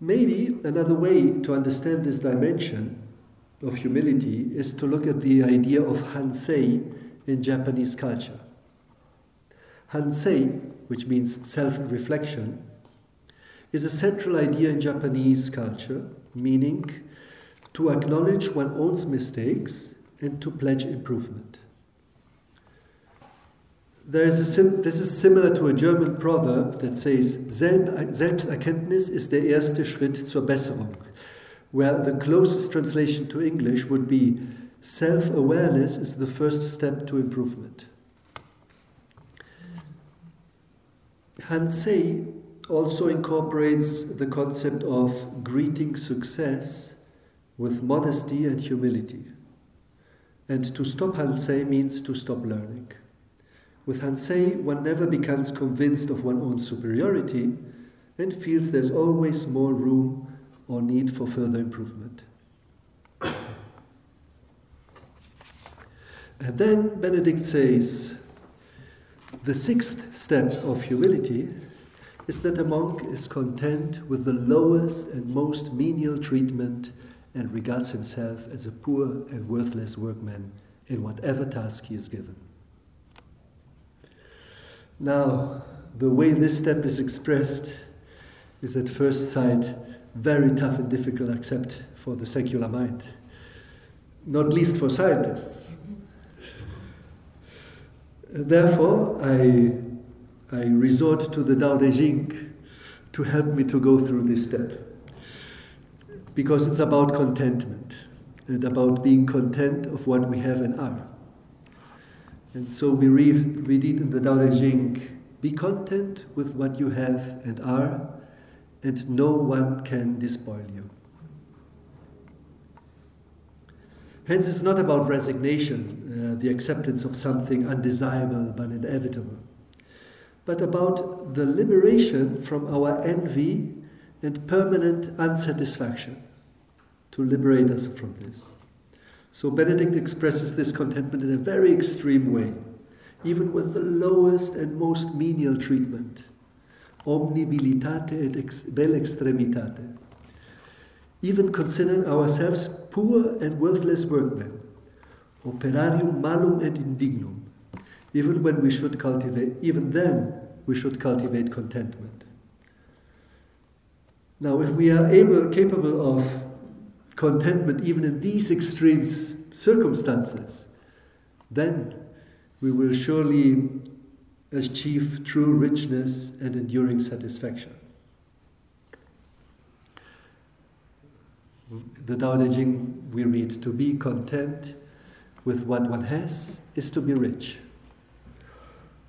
Maybe another way to understand this dimension of humility is to look at the idea of hansei in Japanese culture. Hansei, which means self reflection, is a central idea in Japanese culture, meaning to acknowledge one's mistakes and to pledge improvement. There is a sim- this is similar to a German proverb that says, Selbsterkenntnis ist der erste Schritt zur Besserung, where the closest translation to English would be, self awareness is the first step to improvement. Hansei also incorporates the concept of greeting success with modesty and humility. And to stop Hansei means to stop learning. With Hansei, one never becomes convinced of one's own superiority and feels there's always more room or need for further improvement. And then Benedict says the sixth step of humility is that a monk is content with the lowest and most menial treatment and regards himself as a poor and worthless workman in whatever task he is given. Now, the way this step is expressed is at first sight very tough and difficult except for the secular mind, not least for scientists. Therefore, I, I resort to the Tao Te Ching to help me to go through this step. Because it's about contentment and about being content of what we have and are. And so we read, read it in the Tao Te Ching be content with what you have and are, and no one can despoil you. Hence, it's not about resignation, uh, the acceptance of something undesirable but inevitable, but about the liberation from our envy and permanent unsatisfaction to liberate us from this. So, Benedict expresses this contentment in a very extreme way, even with the lowest and most menial treatment. Omnibilitate et ex- vel extremitate even considering ourselves poor and worthless workmen, operarium malum et indignum, even when we should cultivate, even then we should cultivate contentment. Now, if we are able, capable of contentment even in these extreme circumstances, then we will surely achieve true richness and enduring satisfaction. the Tao Te Ching we read to be content with what one has is to be rich.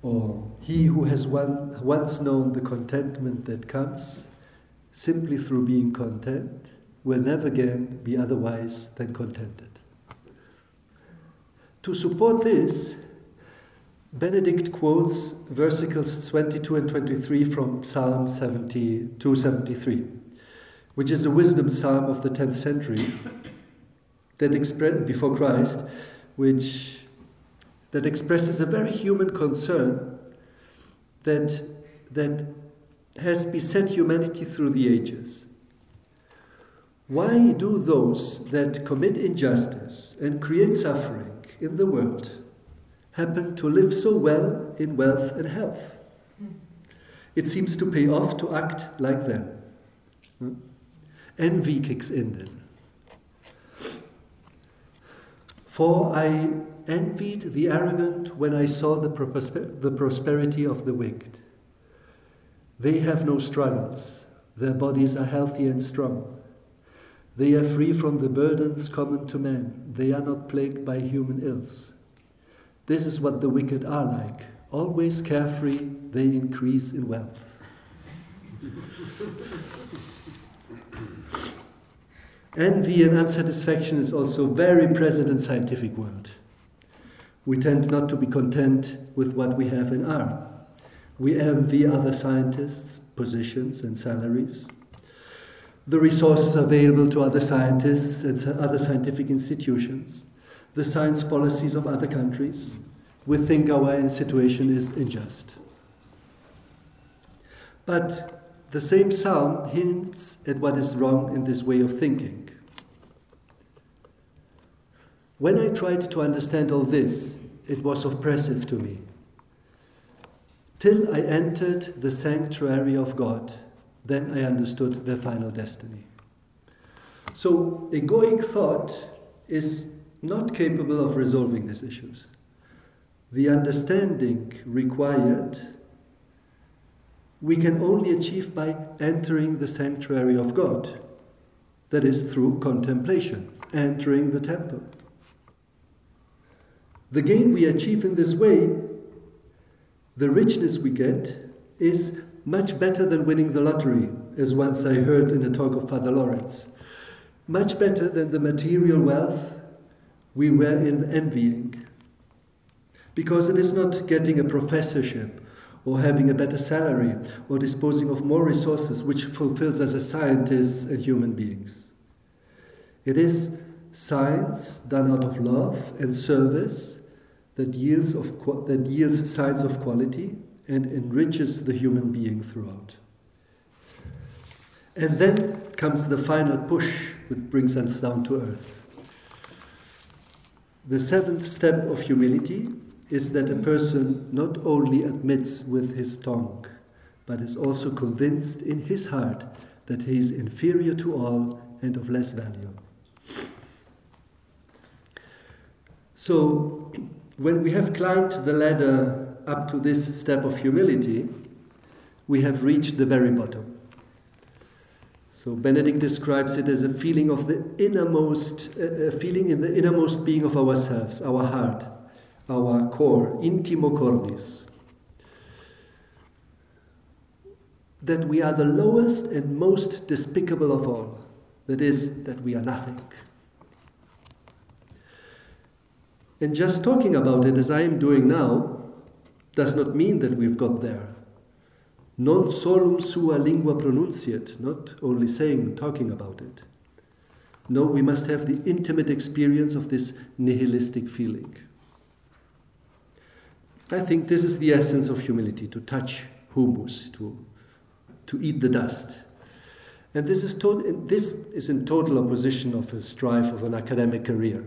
Or he who has one, once known the contentment that comes simply through being content will never again be otherwise than contented. To support this, Benedict quotes versicles 22 and 23 from Psalm 72 73 which is a wisdom psalm of the 10th century that before Christ, which that expresses a very human concern that that has beset humanity through the ages. Why do those that commit injustice and create suffering in the world happen to live so well in wealth and health? It seems to pay off to act like them. Hmm? Envy kicks in then. For I envied the arrogant when I saw the, prosper- the prosperity of the wicked. They have no struggles, their bodies are healthy and strong. They are free from the burdens common to men, they are not plagued by human ills. This is what the wicked are like. Always carefree, they increase in wealth. Envy and unsatisfaction is also very present in scientific world. We tend not to be content with what we have and are. We envy other scientists' positions and salaries, the resources available to other scientists and other scientific institutions, the science policies of other countries. We think our situation is unjust. But the same psalm hints at what is wrong in this way of thinking. When I tried to understand all this, it was oppressive to me. Till I entered the sanctuary of God, then I understood their final destiny. So, egoic thought is not capable of resolving these issues. The understanding required we can only achieve by entering the sanctuary of God. That is through contemplation, entering the temple. The gain we achieve in this way, the richness we get, is much better than winning the lottery, as once I heard in a talk of Father Laurence. Much better than the material wealth we were in envying. Because it is not getting a professorship or having a better salary or disposing of more resources which fulfills us as scientists and uh, human beings. It is science done out of love and service that yields, of, that yields signs of quality and enriches the human being throughout. And then comes the final push, which brings us down to earth. The seventh step of humility is that a person not only admits with his tongue, but is also convinced in his heart that he is inferior to all and of less value. So, when we have climbed the ladder up to this step of humility, we have reached the very bottom. So Benedict describes it as a feeling of the innermost, a feeling in the innermost being of ourselves, our heart, our core, intimo cordis. That we are the lowest and most despicable of all. That is, that we are nothing. And just talking about it as I am doing now does not mean that we've got there. Non solum sua lingua pronunciat, not only saying, talking about it. No, we must have the intimate experience of this nihilistic feeling. I think this is the essence of humility to touch humus, to, to eat the dust. And this is, to, this is in total opposition of a strife of an academic career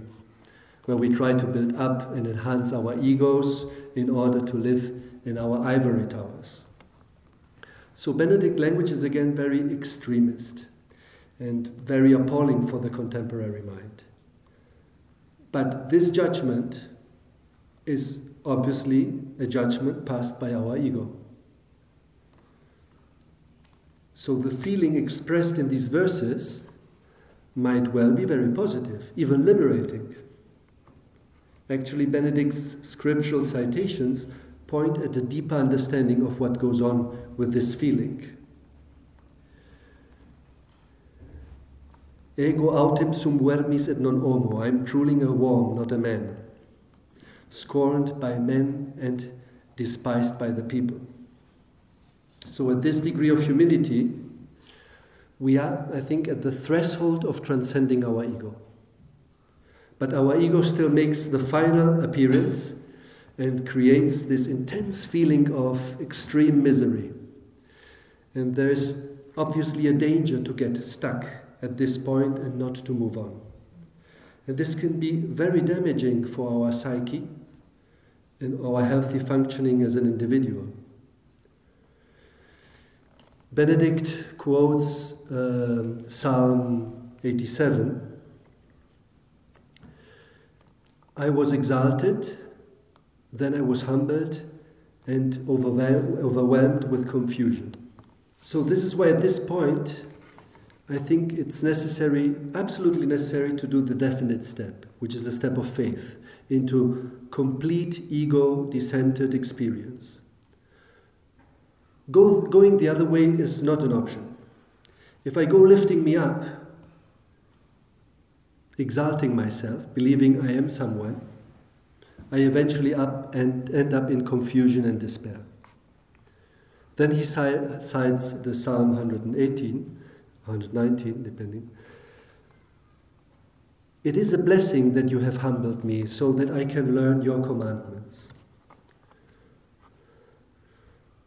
where we try to build up and enhance our egos in order to live in our ivory towers. So Benedict language is again very extremist and very appalling for the contemporary mind. But this judgment is obviously a judgment passed by our ego. So the feeling expressed in these verses might well be very positive, even liberating. Actually, Benedict's scriptural citations point at a deeper understanding of what goes on with this feeling. Ego autem sum vermis et non homo. I am truly a worm, not a man. Scorned by men and despised by the people. So, at this degree of humility, we are, I think, at the threshold of transcending our ego. But our ego still makes the final appearance and creates this intense feeling of extreme misery. And there is obviously a danger to get stuck at this point and not to move on. And this can be very damaging for our psyche and our healthy functioning as an individual. Benedict quotes uh, Psalm 87 I was exalted, then I was humbled and overwhelmed with confusion. So, this is why at this point, I think it's necessary, absolutely necessary, to do the definite step, which is the step of faith, into complete ego decentered experience. Go, going the other way is not an option. If I go lifting me up, exalting myself, believing I am someone, I eventually up and end up in confusion and despair. Then he cites the Psalm 118, 119, depending. It is a blessing that you have humbled me so that I can learn your commandments.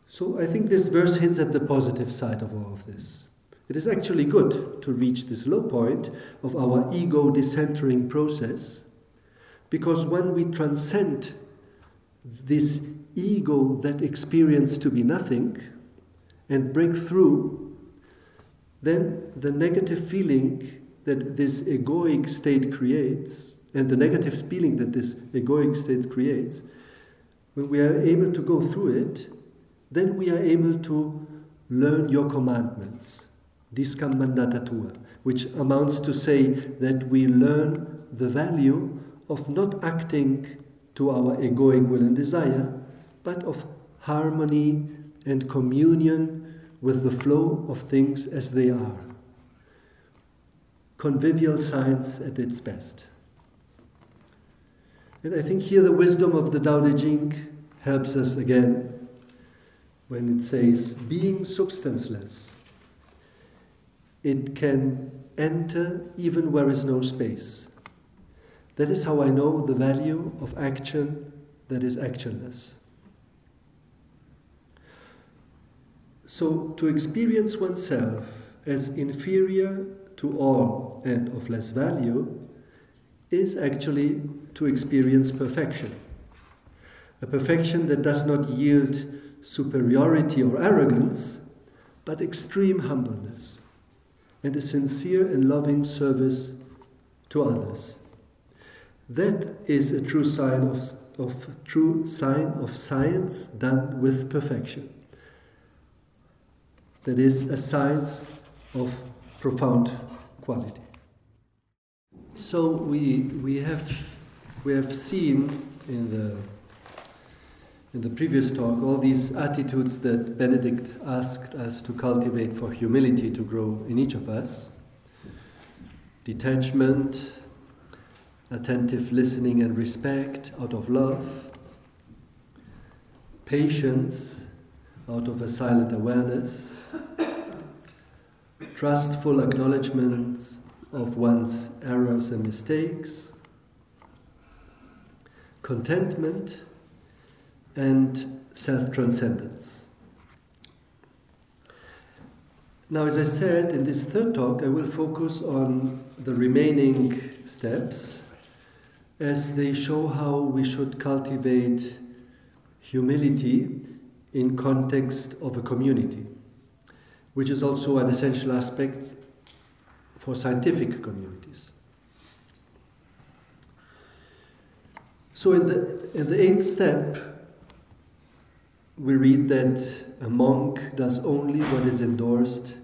So I think this verse hints at the positive side of all of this. It is actually good to reach this low point of our ego decentering process because when we transcend this ego that experience to be nothing and break through, then the negative feeling that this egoic state creates and the negative feeling that this egoic state creates, when we are able to go through it, then we are able to learn your commandments, discam mandata tua, which amounts to say that we learn the value of not acting to our egoic will and desire, but of harmony and communion with the flow of things as they are. Convivial science at its best. And I think here the wisdom of the Tao Te Ching helps us again when it says, being substanceless, it can enter even where is no space. That is how I know the value of action that is actionless. So, to experience oneself as inferior to all and of less value is actually to experience perfection. A perfection that does not yield superiority or arrogance, but extreme humbleness and a sincere and loving service to others. That is a true sign of, of true sign of science done with perfection. That is a science of profound quality. So we we have we have seen in the in the previous talk all these attitudes that Benedict asked us to cultivate for humility to grow in each of us. Detachment, attentive listening and respect out of love, patience out of a silent awareness, trustful acknowledgments of one's errors and mistakes, contentment, and self transcendence. Now, as I said, in this third talk, I will focus on the remaining steps as they show how we should cultivate humility in context of a community, which is also an essential aspect for scientific communities. So in the, in the eighth step, we read that a monk does only what is endorsed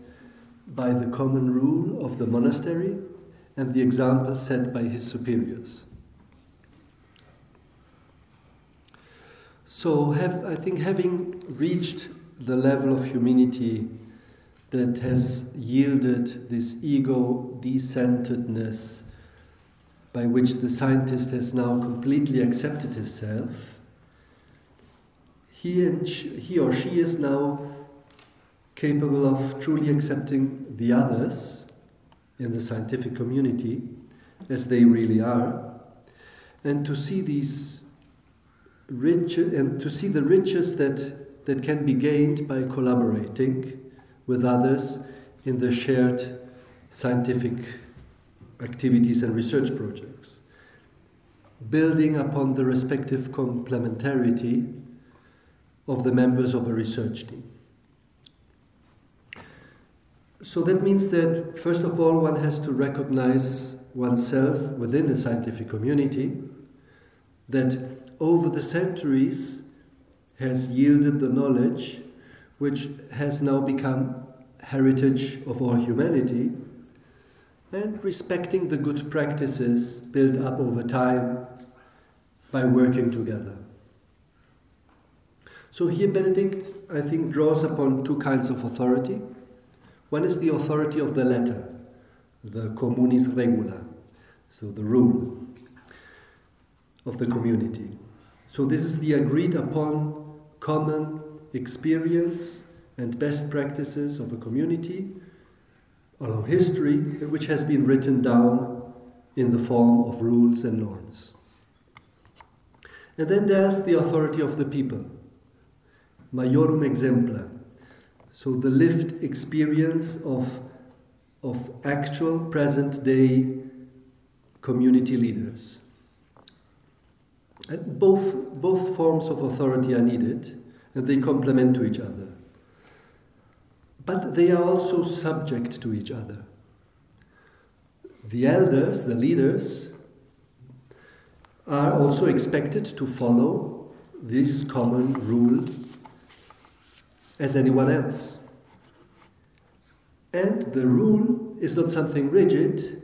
by the common rule of the monastery and the example set by his superiors. So, have, I think having reached the level of humanity that has yielded this ego decentredness by which the scientist has now completely accepted himself, he, and she, he or she is now capable of truly accepting the others in the scientific community as they really are, and to see these rich and to see the riches that, that can be gained by collaborating with others in the shared scientific activities and research projects, building upon the respective complementarity of the members of a research team. So that means that, first of all, one has to recognize oneself within a scientific community, that over the centuries has yielded the knowledge which has now become heritage of all humanity and respecting the good practices built up over time by working together. So here Benedict, I think, draws upon two kinds of authority. One is the authority of the letter, the communis regula, so the rule of the community. So, this is the agreed upon common experience and best practices of a community along history, which has been written down in the form of rules and norms. And then there's the authority of the people. majorum exempla. So the lived experience of, of actual present day community leaders. Both, both forms of authority are needed and they complement to each other. But they are also subject to each other. The elders, the leaders, are also expected to follow this common rule as anyone else. And the rule is not something rigid,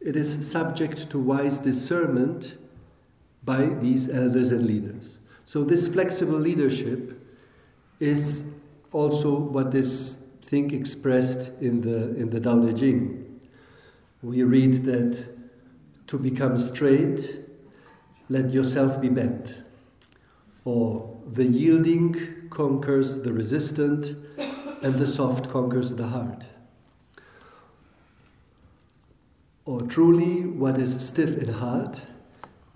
it is subject to wise discernment by these elders and leaders. So, this flexible leadership is also what is think expressed in the, in the Tao Te Ching. We read that to become straight, let yourself be bent. Or the yielding conquers the resistant, and the soft conquers the hard. Or truly, what is stiff and hard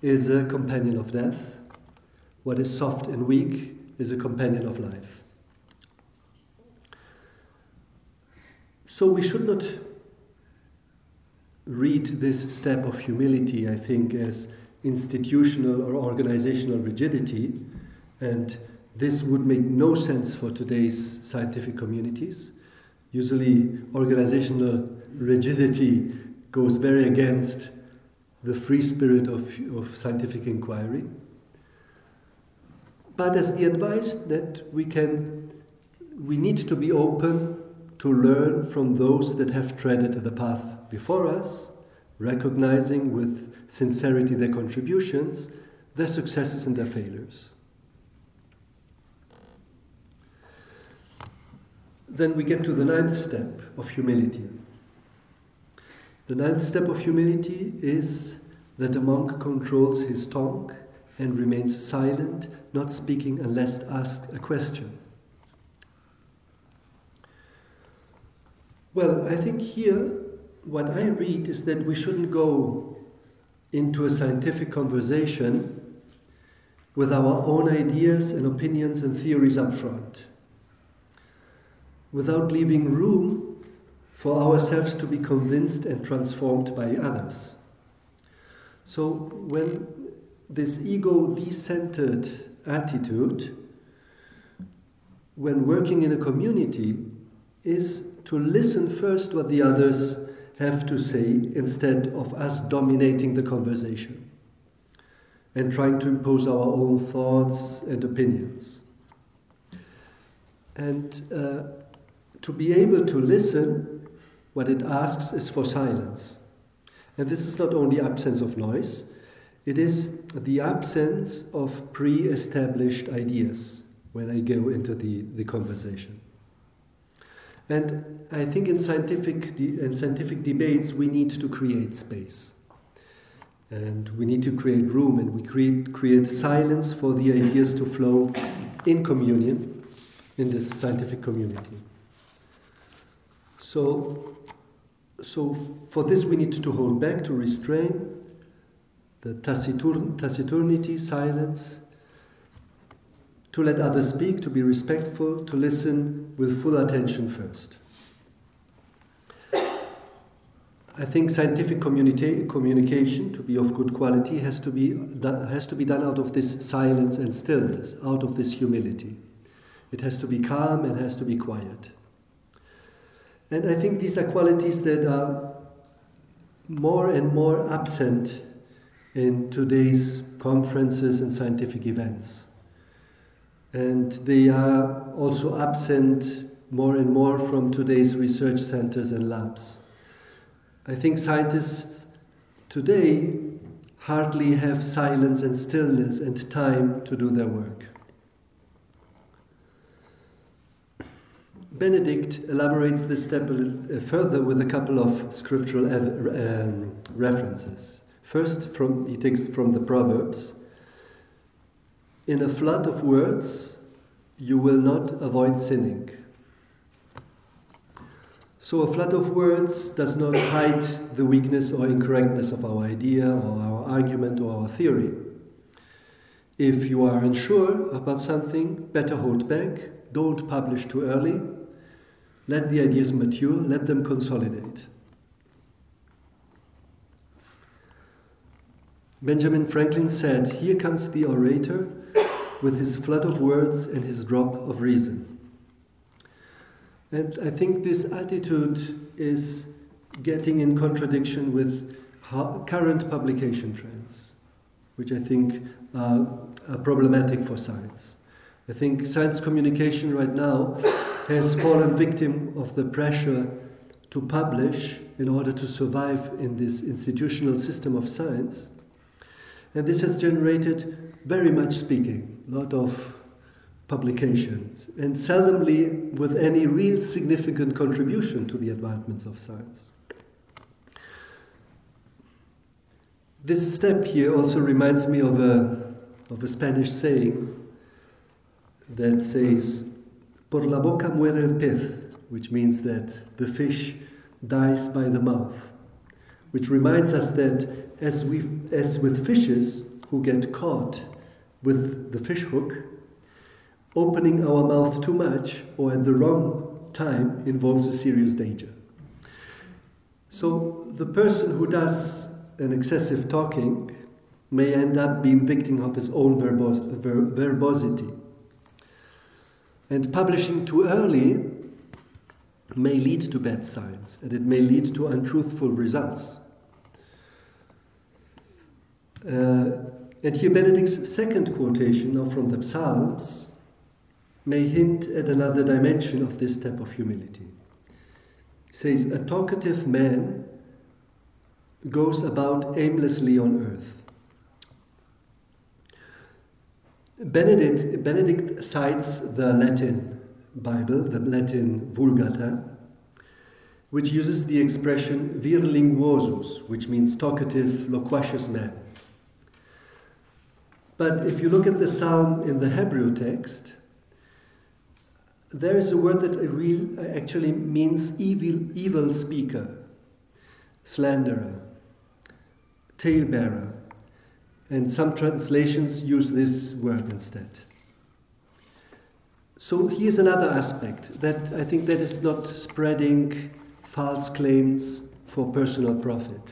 is a companion of death, what is soft and weak is a companion of life. So we should not read this step of humility, I think, as institutional or organizational rigidity, and this would make no sense for today's scientific communities. Usually, organizational rigidity goes very against the free spirit of, of scientific inquiry. But as the advice that we can, we need to be open to learn from those that have treaded the path before us, recognizing with sincerity their contributions, their successes and their failures. Then we get to the ninth step of humility. The ninth step of humility is that a monk controls his tongue and remains silent, not speaking unless asked a question. Well, I think here what I read is that we shouldn't go into a scientific conversation with our own ideas and opinions and theories up front, without leaving room for ourselves to be convinced and transformed by others. So, when this ego decentered attitude, when working in a community, is to listen first what the others have to say instead of us dominating the conversation and trying to impose our own thoughts and opinions. And uh, to be able to listen, what it asks is for silence. And this is not only absence of noise, it is the absence of pre established ideas when I go into the, the conversation. And I think in scientific, de- in scientific debates, we need to create space. And we need to create room and we create, create silence for the ideas to flow in communion in this scientific community. So, so for this, we need to hold back, to restrain the taciturn- taciturnity, silence, to let others speak, to be respectful, to listen with full attention first. I think scientific communica- communication, to be of good quality, has to, be done, has to be done out of this silence and stillness, out of this humility. It has to be calm and has to be quiet. And I think these are qualities that are more and more absent in today's conferences and scientific events and they are also absent more and more from today's research centers and labs. I think scientists today hardly have silence and stillness and time to do their work. Benedict elaborates this step uh, further with a couple of scriptural um, references. First, from, he takes from the Proverbs in a flood of words, you will not avoid sinning. So, a flood of words does not hide the weakness or incorrectness of our idea or our argument or our theory. If you are unsure about something, better hold back, don't publish too early, let the ideas mature, let them consolidate. Benjamin Franklin said, Here comes the orator with his flood of words and his drop of reason. And I think this attitude is getting in contradiction with current publication trends, which I think are, problematic for science. I think science communication right now has fallen victim of the pressure to publish in order to survive in this institutional system of science. And this has generated very much speaking, a lot of publications, and seldomly with any real significant contribution to the advancements of science. This step here also reminds me of a, of a Spanish saying that says, Por la boca muere el pez, which means that the fish dies by the mouth, which reminds us that as, we, as with fishes who get caught with the fish hook, opening our mouth too much or at the wrong time involves a serious danger. So the person who does an excessive talking may end up being victim of his own verbos- ver- verbosity. And publishing too early may lead to bad science and it may lead to untruthful results. Uh, and here, Benedict's second quotation, now from the Psalms, may hint at another dimension of this type of humility. He says, A talkative man goes about aimlessly on earth Benedict, Benedict cites the Latin Bible, the Latin Vulgata, which uses the expression vir linguosus, which means talkative, loquacious man. But if you look at the psalm in the Hebrew text, there is a word that actually means evil, evil speaker, slanderer, talebearer, and some translations use this word instead. So here's another aspect that I think that is not spreading false claims for personal profit.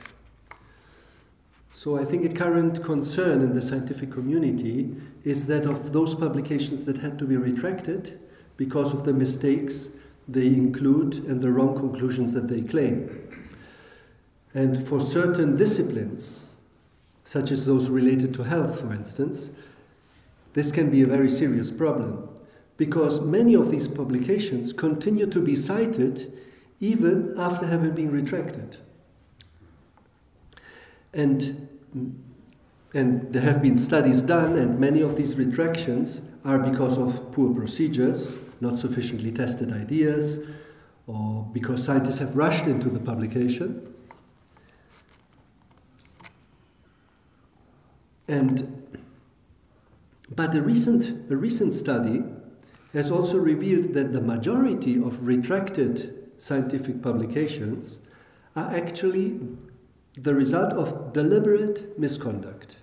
So I think a current concern in the scientific community is that of those publications that had to be retracted because of the mistakes they include and the wrong conclusions that they claim. And for certain disciplines, such as those related to health, for instance, this can be a very serious problem because many of these publications continue to be cited even after having been retracted. And, and there have been studies done, and many of these retractions are because of poor procedures, not sufficiently tested ideas, or because scientists have rushed into the publication. And, but a recent, a recent study has also revealed that the majority of retracted scientific publications are actually the result of deliberate misconduct.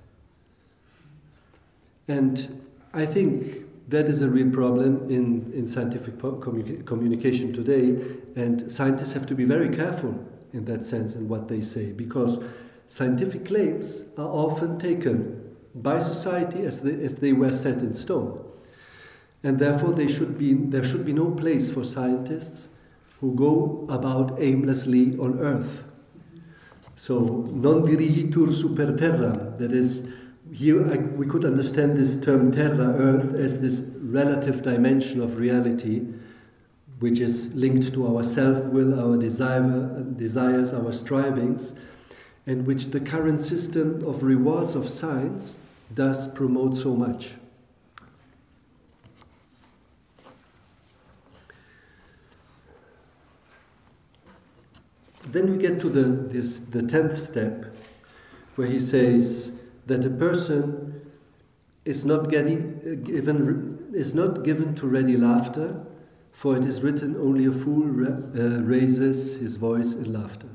And I think that is a real problem in, in scientific communica- communication today, and scientists have to be very careful in that sense in what they say because scientific claims are often taken by society as they, if they were set in stone. And therefore, they should be, there should be no place for scientists who go about aimlessly on earth. So, non dirigitur super terra, that is, here I, we could understand this term terra, earth, as this relative dimension of reality, which is linked to our self will, our desire, desires, our strivings and which the current system of rewards of science does promote so much. Then we get to the, this, the tenth step, where he says that a person is not getting, given, is not given to ready laughter, for it is written, only a fool uh, raises his voice in laughter.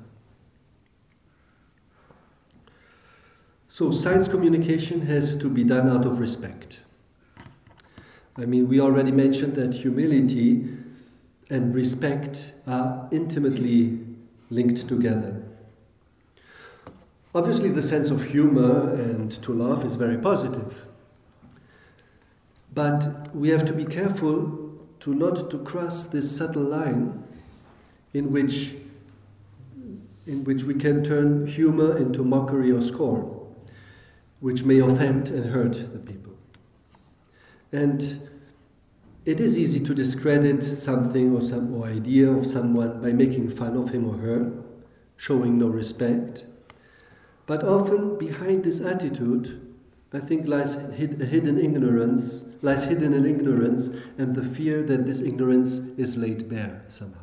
So, science communication has to be done out of respect. I mean, we already mentioned that humility and respect are intimately linked together. Obviously, the sense of humor and to laugh is very positive. But we have to be careful to not to cross this subtle line in which in which we can turn humor into mockery or scorn, which may offend and hurt the people. And it is easy to discredit something or some or idea of someone by making fun of him or her, showing no respect. But often behind this attitude, I think lies a hidden ignorance, lies hidden an ignorance and the fear that this ignorance is laid bare somehow.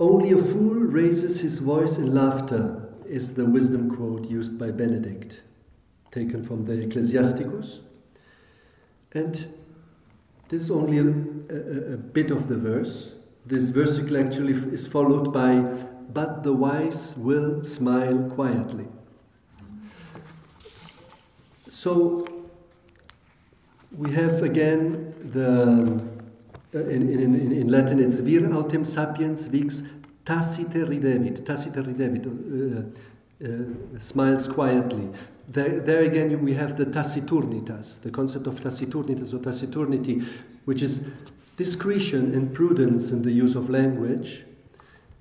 Only a fool raises his voice in laughter, is the wisdom quote used by Benedict, taken from the Ecclesiasticus. And this is only a, a, a bit of the verse. This versicle actually is followed by, but the wise will smile quietly. So we have again the uh, in, in, in, Latin it's vir autem sapiens vix tacite ridebit, tacite ridebit, uh, uh, smiles quietly. There, there again we have the taciturnitas, the concept of taciturnitas or taciturnity, which is discretion and prudence in the use of language,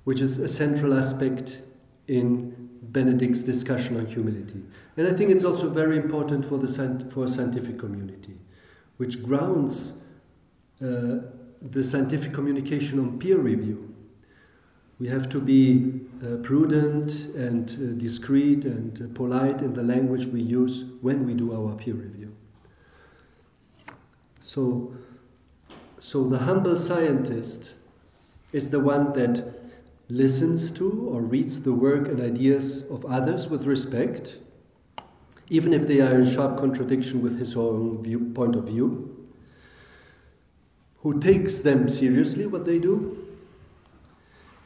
which is a central aspect in Benedict's discussion on humility. And I think it's also very important for the for a scientific community, which grounds uh, the scientific communication on peer review. We have to be uh, prudent and uh, discreet and uh, polite in the language we use when we do our peer review. So, so the humble scientist is the one that listens to or reads the work and ideas of others with respect, even if they are in sharp contradiction with his own view, point of view who takes them seriously, what they do,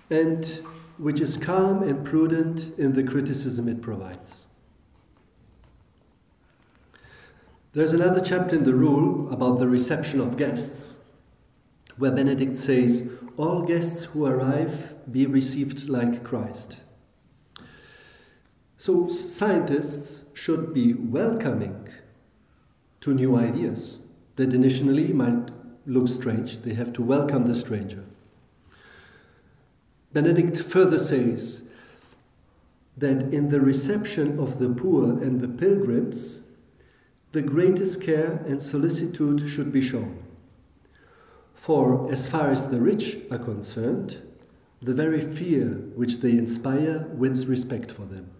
and which is calm and prudent in the criticism it provides. There's another chapter in the rule about the reception of guests, where Benedict says, All guests who arrive be received like Christ. So, scientists should be welcoming to new ideas that initially might look strange. They have to welcome the stranger. Benedict further says that in the reception of the poor and the pilgrims, the greatest care and solicitude should be shown. For as far as the rich are concerned, the very fear which they inspire wins respect for them.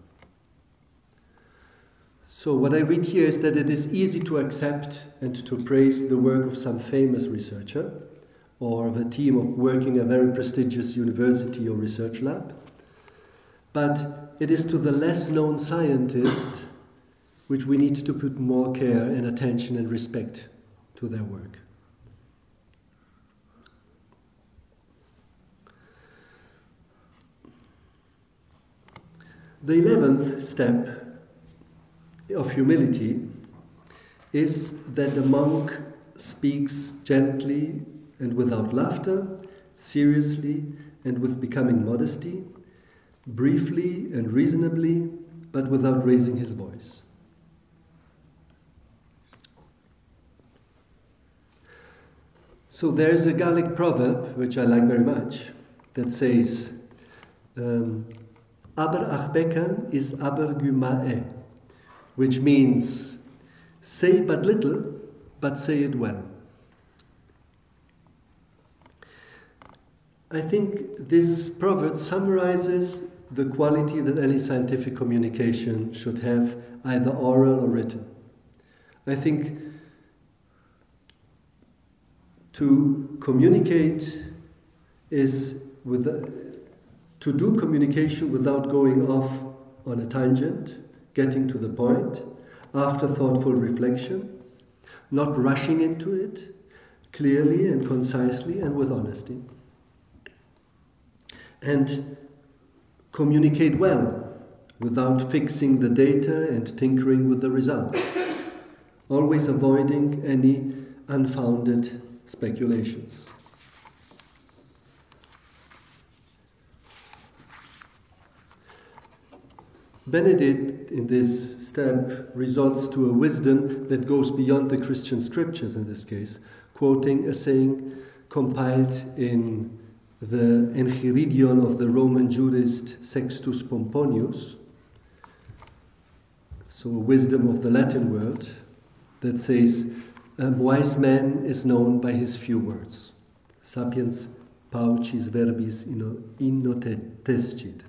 So, what I read here is that it is easy to accept and to praise the work of some famous researcher or of a team of working a very prestigious university or research lab. But it is to the less known scientist which we need to put more care and attention and respect to their work. The eleventh step of humility is that the monk speaks gently and without laughter, seriously and with becoming modesty, briefly and reasonably, but without raising his voice. So there's a Gallic proverb, which I like very much, that says, um, Aber achbekan is aber gumae which means say but little, but say it well. I think this proverb summarizes the quality that any scientific communication should have, either oral or written. I think to communicate is with to do communication without going off on a tangent getting to the point, after thoughtful reflection, not rushing into it, clearly and concisely and with honesty. And communicate well without fixing the data and tinkering with the results, always avoiding any unfounded speculations. Benedict, in this step, resorts to a wisdom that goes beyond the Christian scriptures in this case, quoting a saying compiled in the Enchiridion of the Roman jurist Sextus Pomponius, so a wisdom of the Latin world, that says, A wise man is known by his few words. Sapiens paucis verbis innotescit.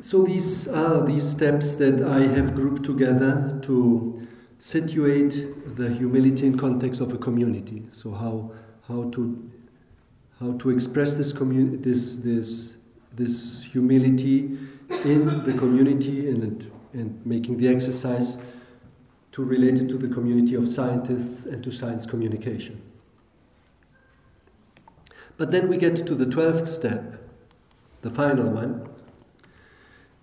So these are these steps that I have grouped together to situate the humility in context of a community. So how how to how to express this community this this this humility in the community and and making the exercise to relate it to the community of scientists and to science communication. But then we get to the twelfth step, the final one,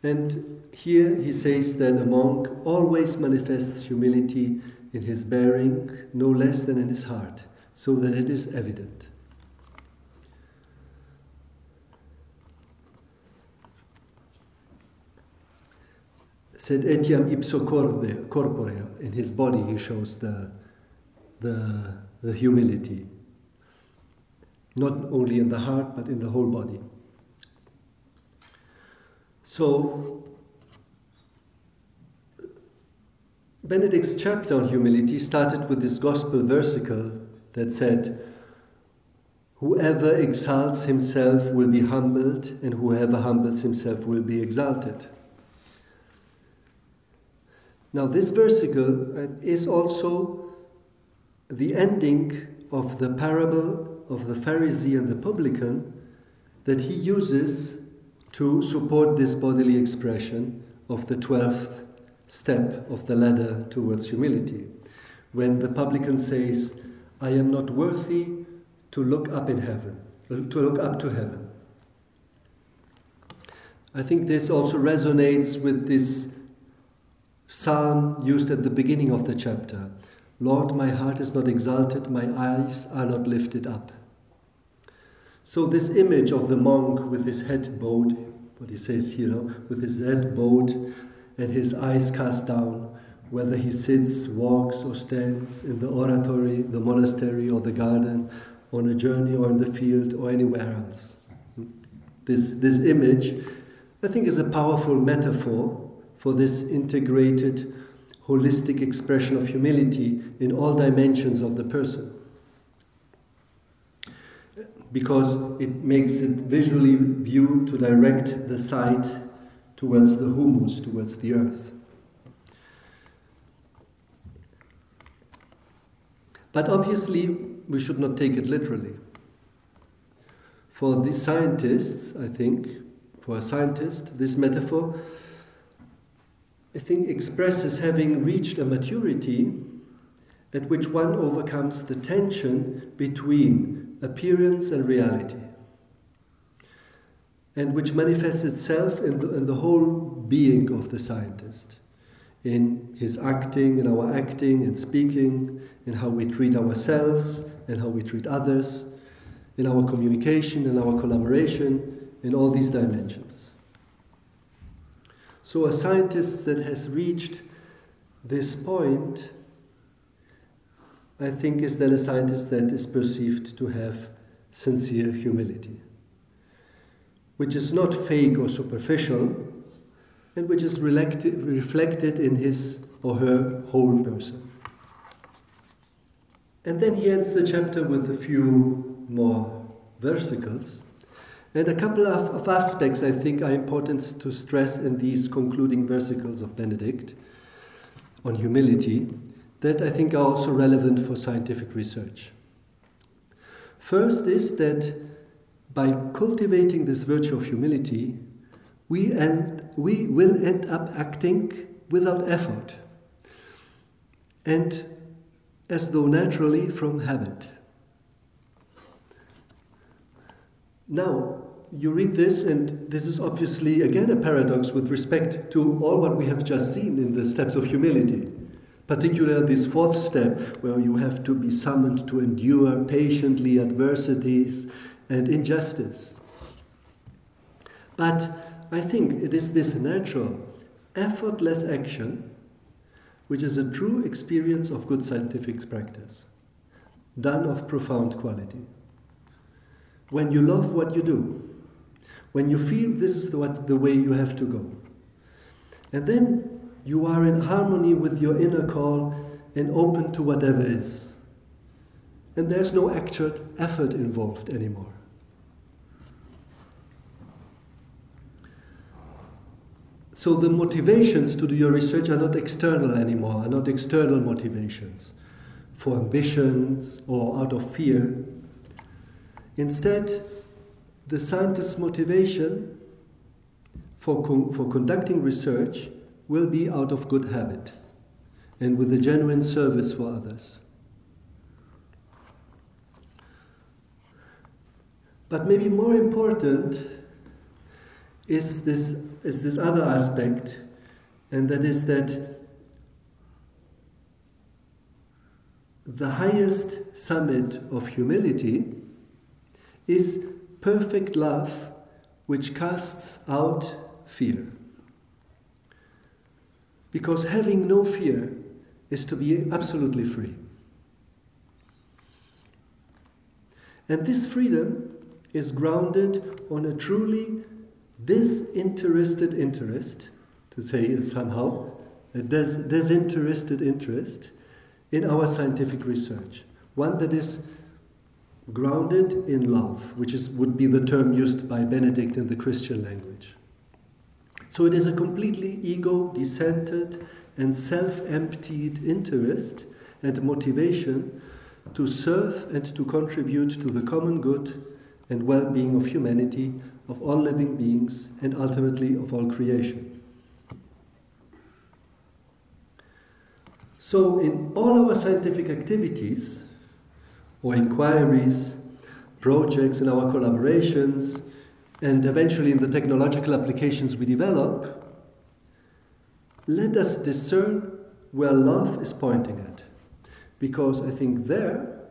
and here he says that a monk always manifests humility in his bearing no less than in his heart, so that it is evident. Sed etiam ipso corde, corpore, in his body he shows the, the, the humility, not only in the heart but in the whole body. So, Benedict's chapter on humility started with this gospel versicle that said, Whoever exalts himself will be humbled, and whoever humbles himself will be exalted. Now, this versicle uh, is also the ending of the parable of the Pharisee and the publican that he uses to support this bodily expression of the 12th step of the ladder towards humility. When the publican says, I am not worthy to look up in heaven, uh, to look up to heaven. I think this also resonates with this psalm used at the beginning of the chapter Lord, my heart is not exalted, my eyes are not lifted up. So, this image of the monk with his head bowed, what he says here, with his head bowed and his eyes cast down, whether he sits, walks, or stands in the oratory, the monastery, or the garden, on a journey, or in the field, or anywhere else. This, this image, I think, is a powerful metaphor for this integrated, holistic expression of humility in all dimensions of the person because it makes it visually view to direct the sight towards the humus, towards the earth. But obviously, we should not take it literally. For the scientists, I think, for a scientist, this metaphor, I think, expresses having reached a maturity at which one overcomes the tension between appearance and reality, and which manifests itself in the, in the whole being of the scientist, in his acting, in our acting and speaking, in how we treat ourselves and how we treat others, in our communication and our collaboration, in all these dimensions. So, a scientist that has reached this point I think is then a scientist that is perceived to have sincere humility, which is not fake or superficial, and which is reflected in his or her whole person. And then he ends the chapter with a few more versicles. And a couple of, of, aspects I think are important to stress in these concluding versicles of Benedict on humility that I think are also relevant for scientific research. First is that by cultivating this virtue of humility, we, end, we will end up acting without effort and as though naturally from habit. Now, you read this, and this is obviously again a paradox with respect to all what we have just seen in the steps of humility. Particularly this fourth step, where you have to be summoned to endure patiently adversities and injustice. But I think it is this natural, effortless action which is a true experience of good scientific practice, done of profound quality. When you love what you do, when you feel this is the, what, the way you have to go, and then you are in harmony with your inner call and open to whatever is. And there's no actual effort involved anymore. So the motivations to do your research are not external anymore, are not external motivations for ambitions or out of fear. Instead, the scientist's motivation for, con- for conducting research will be out of good habit and with a genuine service for others. But maybe more important is this, is this other aspect, and that is that the highest summit of humility is perfect love which casts out fear. Because having no fear is to be absolutely free. And this freedom is grounded on a truly disinterested interest, to say is somehow, a des- disinterested interest in our scientific research. One that is grounded in love, which is, would be the term used by Benedict in the Christian language. So it is a completely ego decentered and self emptied interest and motivation to serve and to contribute to the common good and well being of humanity, of all living beings, and ultimately of all creation. So, in all our scientific activities, or inquiries, projects, and our collaborations, and eventually in the technological applications we develop, let us discern where love is pointing at. Because I think there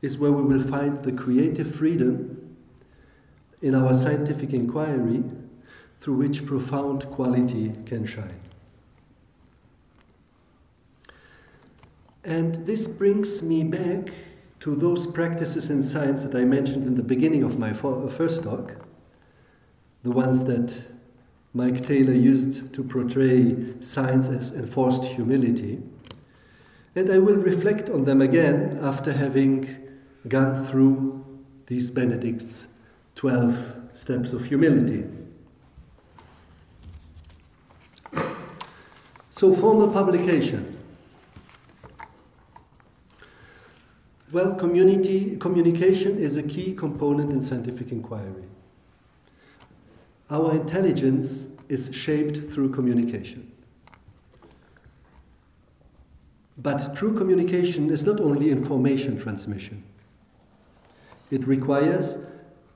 is where we will find the creative freedom in our scientific inquiry through which profound quality can shine. And this brings me back to those practices in science that I mentioned in the beginning of my first talk, the ones that Mike Taylor used to portray science as enforced humility. And I will reflect on them again after having gone through these Benedict's 12 steps of humility. So, formal publication. Well, community communication is a key component in scientific inquiry. Our intelligence is shaped through communication. But true communication is not only information transmission. It requires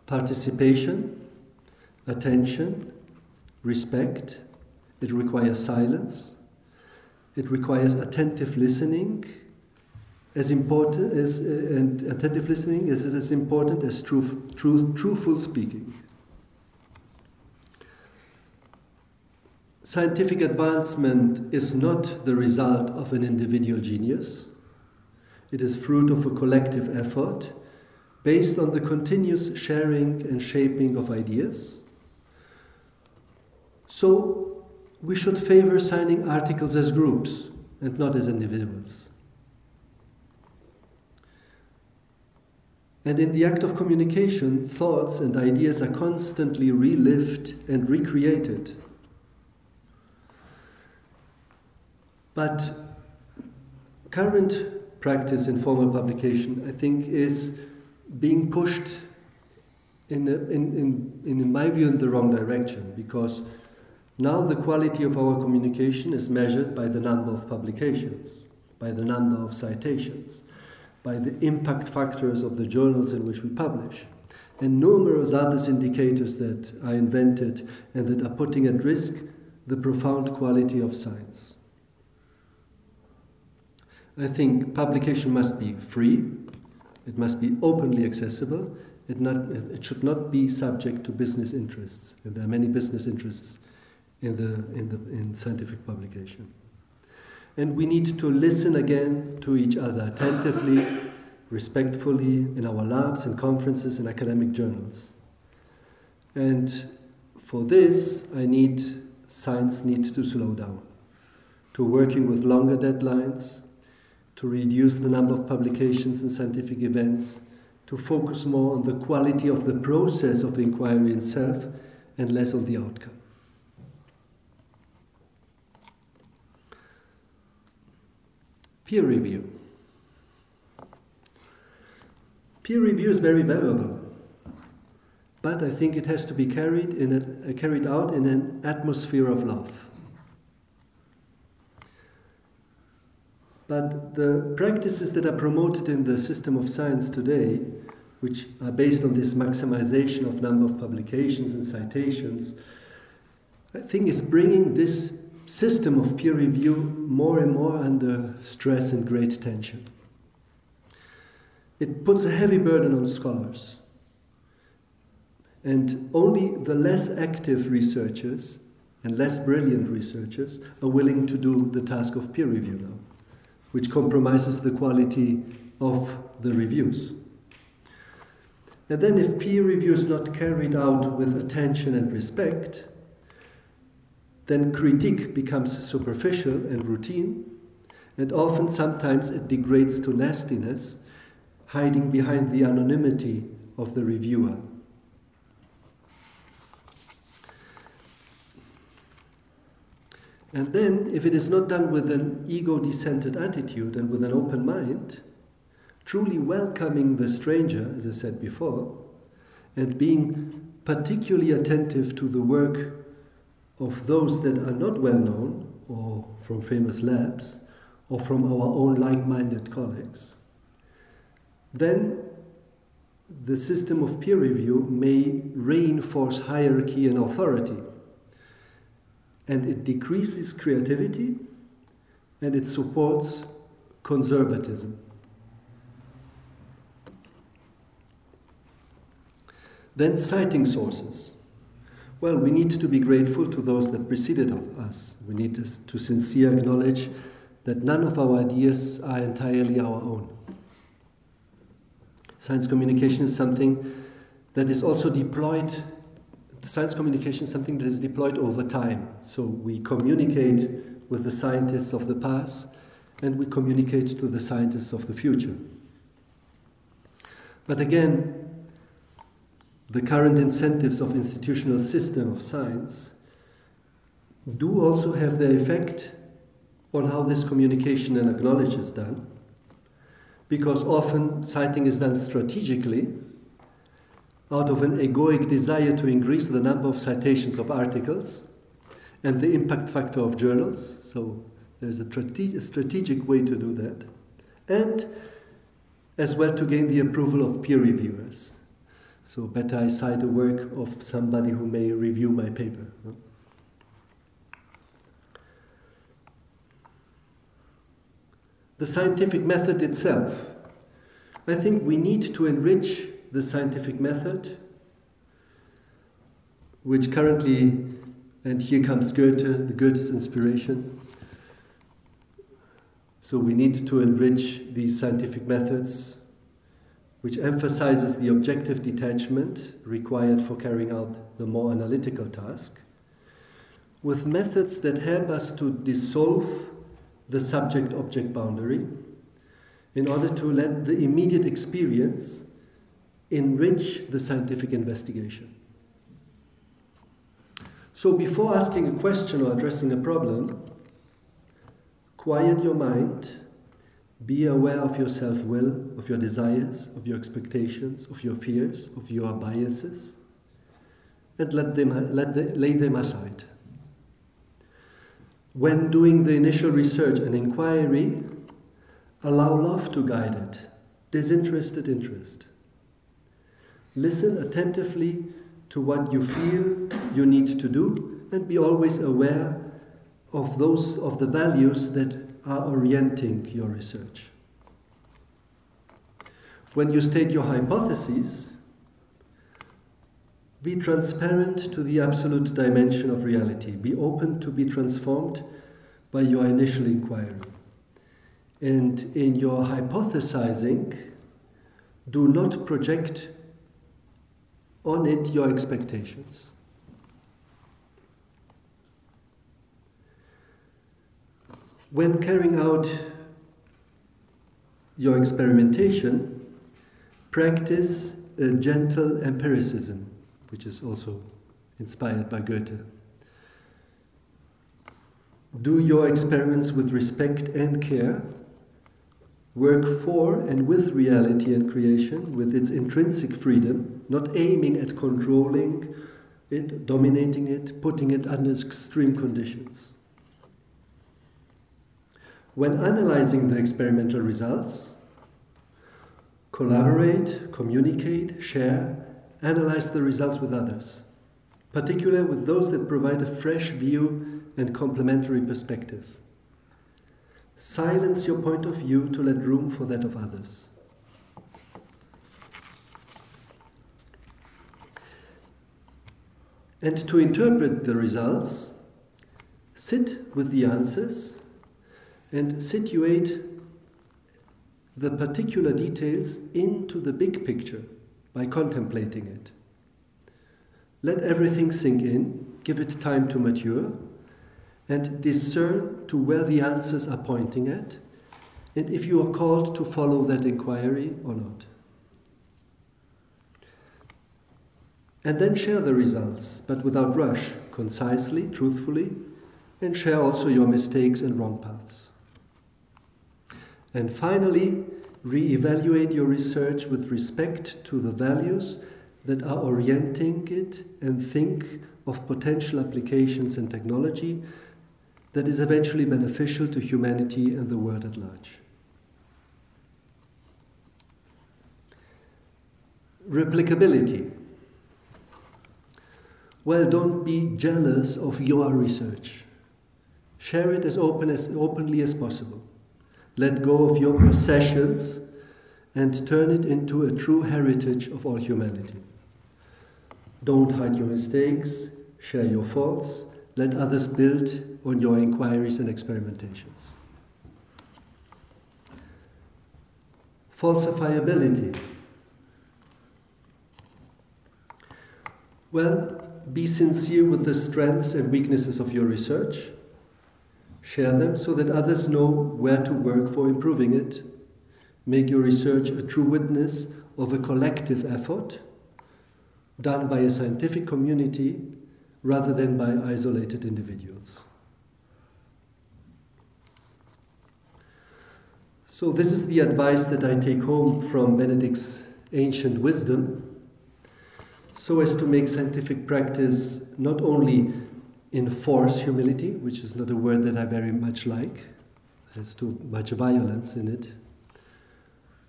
participation, attention, respect. It requires silence. It requires attentive listening. As important as uh, and attentive listening is as important as truth, truth, truthful speaking. Scientific advancement is not the result of an individual genius. It is fruit of a collective effort based on the continuous sharing and shaping of ideas. So, we should favor signing articles as groups and not as individuals. And in the act of communication, thoughts and ideas are constantly relived and recreated. But current practice in formal publication, I think, is being pushed in, a, in, in, in my view, in the wrong direction because now the quality of our communication is measured by the number of publications, by the number of citations, by the impact factors of the journals in which we publish. and numerous other indicators that are invented and that are putting at risk the profound quality of science. I think publication must be free, it must be openly accessible, it, not, it should not be subject to business interests, and there are many business interests in, the, in, the, in scientific publication. And we need to listen again to each other attentively, respectfully, in our labs, in conferences, in academic journals. And for this, I need science needs to slow down, to working with longer deadlines, to reduce the number of publications and scientific events, to focus more on the quality of the process of inquiry itself and less on the outcome. Peer review. Peer review is very valuable, but I think it has to be carried, in a, carried out in an atmosphere of love. But the practices that are promoted in the system of science today, which are based on this maximization of number of publications and citations, I think is bringing this system of peer review more and more under stress and great tension. It puts a heavy burden on scholars. And only the less active researchers and less brilliant researchers are willing to do the task of peer review now which compromises the quality of the reviews. And then, if peer review is not carried out with attention and respect, then critique becomes superficial and routine, and often sometimes it degrades to nastiness, hiding behind the anonymity of the reviewer. And then, if it is not done with an ego decentered attitude and with an open mind, truly welcoming the stranger, as I said before, and being particularly attentive to the work of those that are not well known or from famous labs or from our own like minded colleagues, then the system of peer review may reinforce hierarchy and authority and it decreases creativity and it supports conservatism. Then, citing sources. Well, we need to be grateful to those that preceded us. We need to, to sincerely acknowledge that none of our ideas are entirely our own. Science communication is something that is also deployed science communication is something that is deployed over time. So we communicate with the scientists of the past and we communicate to the scientists of the future. But again, the current incentives of institutional system of science do also have their effect on how this communication and acknowledge is done. Because often citing is done strategically out of an egoic desire to increase the number of citations of articles and the impact factor of journals. So there's a strategic way to do that. And as well to gain the approval of peer reviewers. So better I cite a work of somebody who may review my paper. The scientific method itself. I think we need to enrich the scientific method, which currently, and here comes Goethe, the Goethe's inspiration. So we need to enrich these scientific methods, which emphasizes the objective detachment required for carrying out the more analytical task, with methods that help us to dissolve the subject object boundary in order to let the immediate experience enrich the scientific investigation. So, before asking a question or addressing a problem, quiet your mind, be aware of your self will, of your desires, of your expectations, of your fears, of your biases, and let them, let the, lay them aside. When doing the initial research and inquiry, allow love to guide it, disinterested interest. Listen attentively to what you feel you need to do and be always aware of those of the values that are orienting your research. When you state your hypotheses, be transparent to the absolute dimension of reality. Be open to be transformed by your initial inquiry. And in your hypothesizing, do not project on it your expectations. When carrying out your experimentation, practice a gentle empiricism, which is also inspired by Goethe. Do your experiments with respect and care. Work for and with reality and creation, with its intrinsic freedom, not aiming at controlling it, dominating it, putting it under extreme conditions. When analyzing the experimental results, collaborate, communicate, share, analyze the results with others, particularly with those that provide a fresh view and complementary perspective. Silence your point of view to let room for that of others. And to interpret the results, sit with the answers and situate the particular details into the big picture by contemplating it. Let everything sink in, give it time to mature, and discern to where the answers are pointing at, and if you are called to follow that inquiry or not. And then share the results, but without rush, concisely, truthfully, and share also your mistakes and wrong paths. And finally, re-evaluate your research with respect to the values that are orienting it and think of potential applications and technology that is eventually beneficial to humanity and the world at large. Replicability. Well, don't be jealous of your research. Share it as, open as openly as possible. Let go of your possessions and turn it into a true heritage of all humanity. Don't hide your mistakes, share your faults, let others build on your inquiries and experimentations. Falsifiability. Well, be sincere with the strengths and weaknesses of your research. Share them so that others know where to work for improving it. Make your research a true witness of a collective effort done by a scientific community rather than by isolated individuals. So, this is the advice that I take home from Benedict's ancient wisdom so as to make scientific practice not only enforce humility, which is not a word that I very much like, has too much violence in it,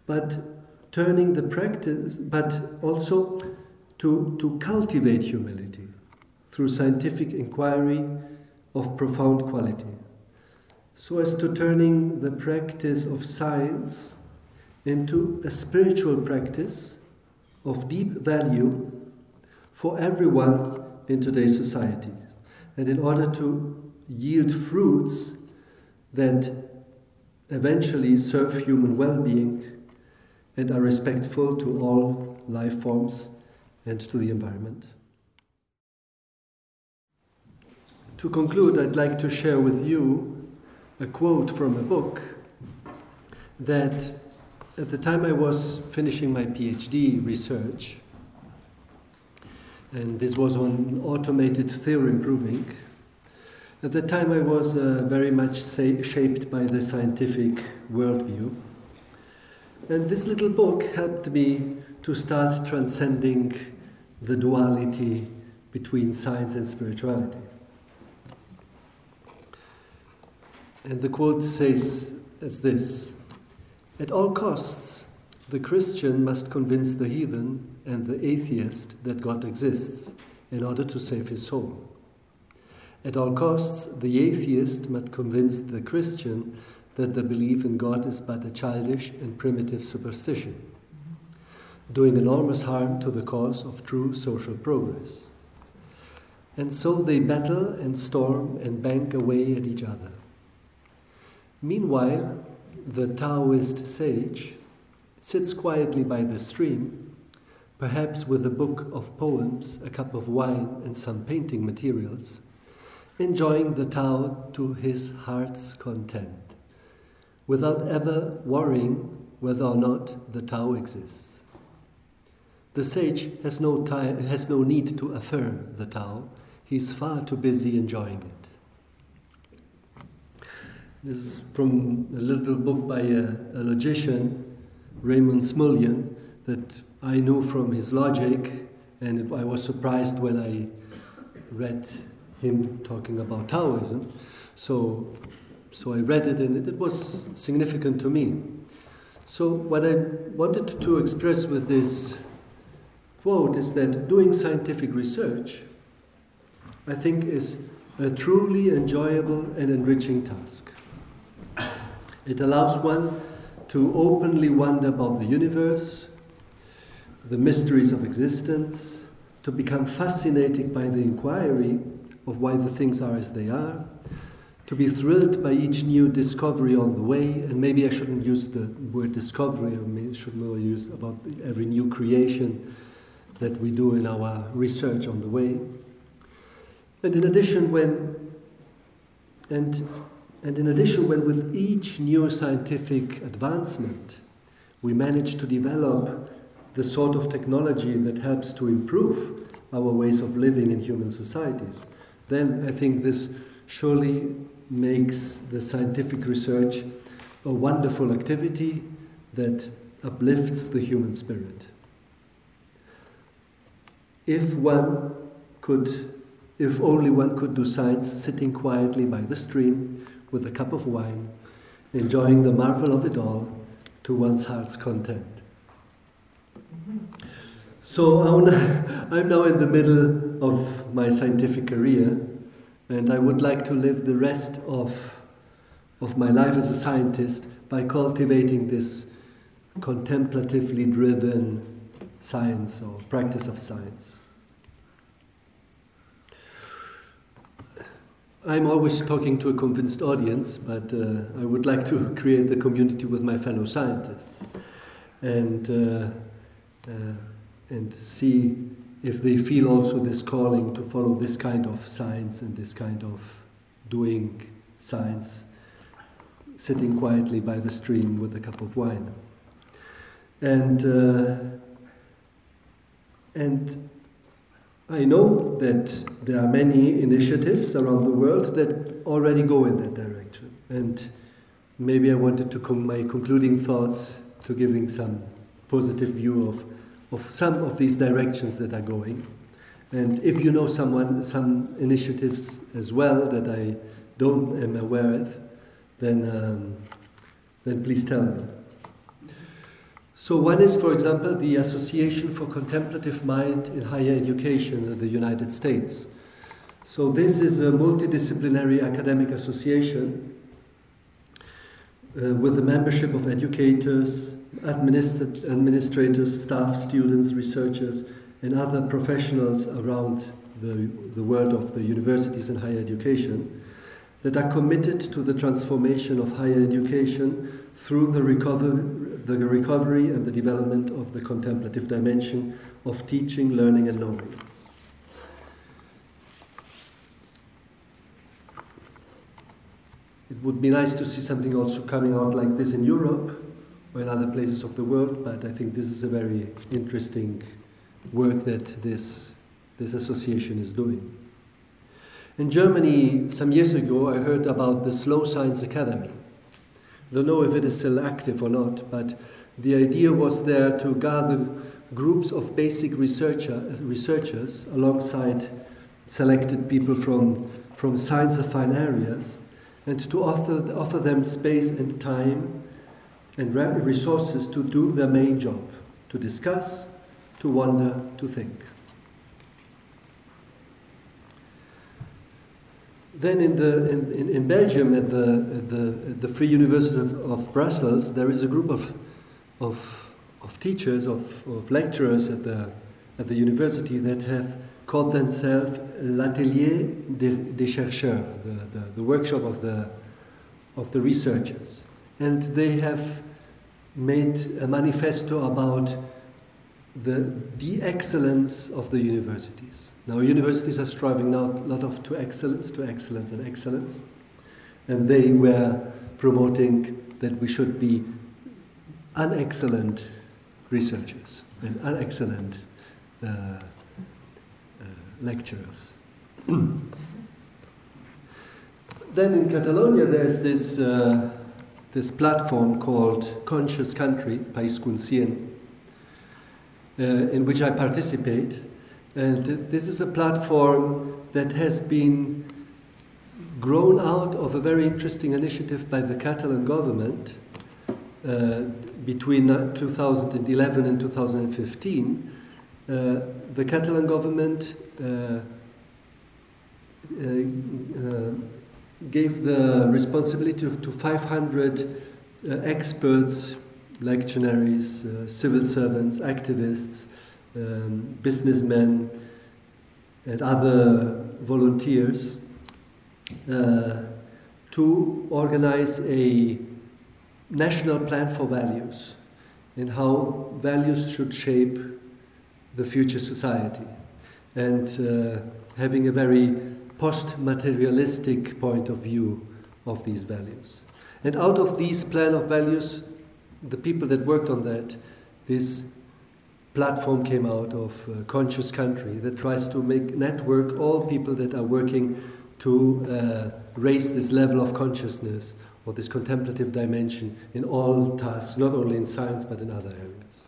but turning the practice, but also to, to cultivate humility through scientific inquiry of profound quality, so as to turning the practice of science into a spiritual practice of deep value for everyone in today's society. And in order to yield fruits that eventually serve human well being and are respectful to all life forms and to the environment. To conclude, I'd like to share with you a quote from a book that at the time I was finishing my PhD research, and this was on automated theorem proving. At the time, I was uh, very much shaped by the scientific worldview. And this little book helped me to start transcending the duality between science and spirituality. And the quote says as this At all costs, the Christian must convince the heathen and the atheist that God exists in order to save his soul. At all costs, the atheist must convince the Christian that the belief in God is but a childish and primitive superstition, doing enormous harm to the cause of true social progress. And so they battle and storm and bang away at each other. Meanwhile, the Taoist sage sits quietly by the stream, perhaps with a book of poems, a cup of wine, and some painting materials, enjoying the Tao to his heart's content, without ever worrying whether or not the Tao exists. The sage has no, time, has no need to affirm the Tao, he's far too busy enjoying it. This is from a little book by a, a logician Raymond Smullyan that I knew from his logic, and I was surprised when I read him talking about Taoism. So, so I read it, and it, it was significant to me. So, what I wanted to express with this quote is that doing scientific research, I think, is a truly enjoyable and enriching task. It allows one to openly wonder about the universe, the mysteries of existence, to become fascinated by the inquiry of why the things are as they are, to be thrilled by each new discovery on the way, and maybe I shouldn't use the word discovery, I should more use about every new creation that we do in our research on the way. And in addition, when and and in addition, when with each new scientific advancement we manage to develop the sort of technology that helps to improve our ways of living in human societies, then I think this surely makes the scientific research a wonderful activity that uplifts the human spirit. If one could, if only one could do science sitting quietly by the stream with a cup of wine, enjoying the marvel of it all to one's heart's content. So I'm now in the middle of my scientific career, and I would like to live the rest of, of my life as a scientist by cultivating this contemplatively driven science or practice of science. I'm always talking to a convinced audience, but uh, I would like to create the community with my fellow scientists and, uh, uh, and see if they feel also this calling to follow this kind of science and this kind of doing science, sitting quietly by the stream with a cup of wine. And, uh, and I know that there are many initiatives around the world that already go in that direction. And maybe I wanted to come my concluding thoughts to giving some positive view of, of some of these directions that are going. And if you know someone, some initiatives as well that I don't am aware of, then, um, then please tell me. So, one is, for example, the Association for Contemplative Mind in Higher Education in the United States. So, this is a multidisciplinary academic association uh, with the membership of educators, administrators, staff, students, researchers, and other professionals around the, the world of the universities and higher education that are committed to the transformation of higher education through the recovery, the recovery and the development of the contemplative dimension of teaching, learning, and knowing. It would be nice to see something also coming out like this in Europe or in other places of the world, but I think this is a very interesting work that this, this association is doing. In Germany, some years ago, I heard about the Slow Science Academy. I don't know if it is still active or not, but the idea was there to gather groups of basic researcher, researchers alongside selected people from, from science affine areas and to offer, offer them space and time and resources to do their main job to discuss, to wonder, to think. Then in, the, in, in Belgium, at the, at the, at the Free University of, of, Brussels, there is a group of, of, of teachers, of, of lecturers at the, at the university that have called themselves l'atelier des, des chercheurs, the, the, the, workshop of the, of the researchers. And they have made a manifesto about the, the excellence of the universities. Now, universities are striving now a lot of to excellence, to excellence, and excellence. And they were promoting that we should be unexcellent researchers and unexcellent uh, lecturers. then in Catalonia, there's this, uh, this platform called Conscious Country, País Conscient, uh, in which I participate. And this is a platform that has been grown out of a very interesting initiative by the Catalan government uh, between 2011 and 2015. Uh, the Catalan government uh, uh, gave the responsibility to, to 500 experts, lectionaries, civil servants, activists, um, businessmen, and other volunteers uh, to organize a national plan for values and how values should shape the future society. And uh, having a very post materialistic point of view of these values. And out of these plan of values, the people that worked on that, this platform came out of Conscious Country that tries to make network all people that are working to uh, raise this level of consciousness or this contemplative dimension in all tasks, not only in science but in other areas.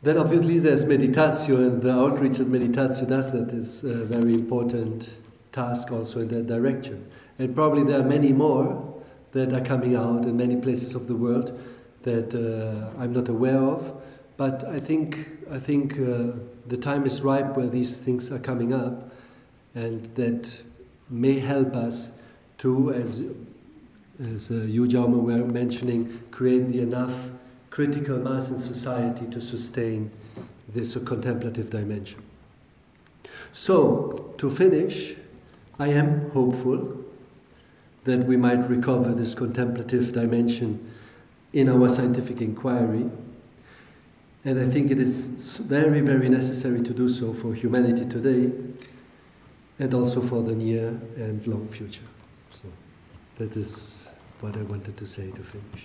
Then obviously there's meditatio, and the outreach that meditatio does that is a very important task also in that direction. And probably there are many more that are coming out in many places of the world that uh, I'm not aware of. But I think I think uh, the time is ripe where these things are coming up, and that may help us to, as as uh, you, Jaume, were mentioning, create the enough critical mass in society to sustain this contemplative dimension. So, to finish, I am hopeful that we might recover this contemplative dimension in our scientific inquiry. And I think it is very, very necessary to do so for humanity today and also for the near and long future. So that is what I wanted to say to finish.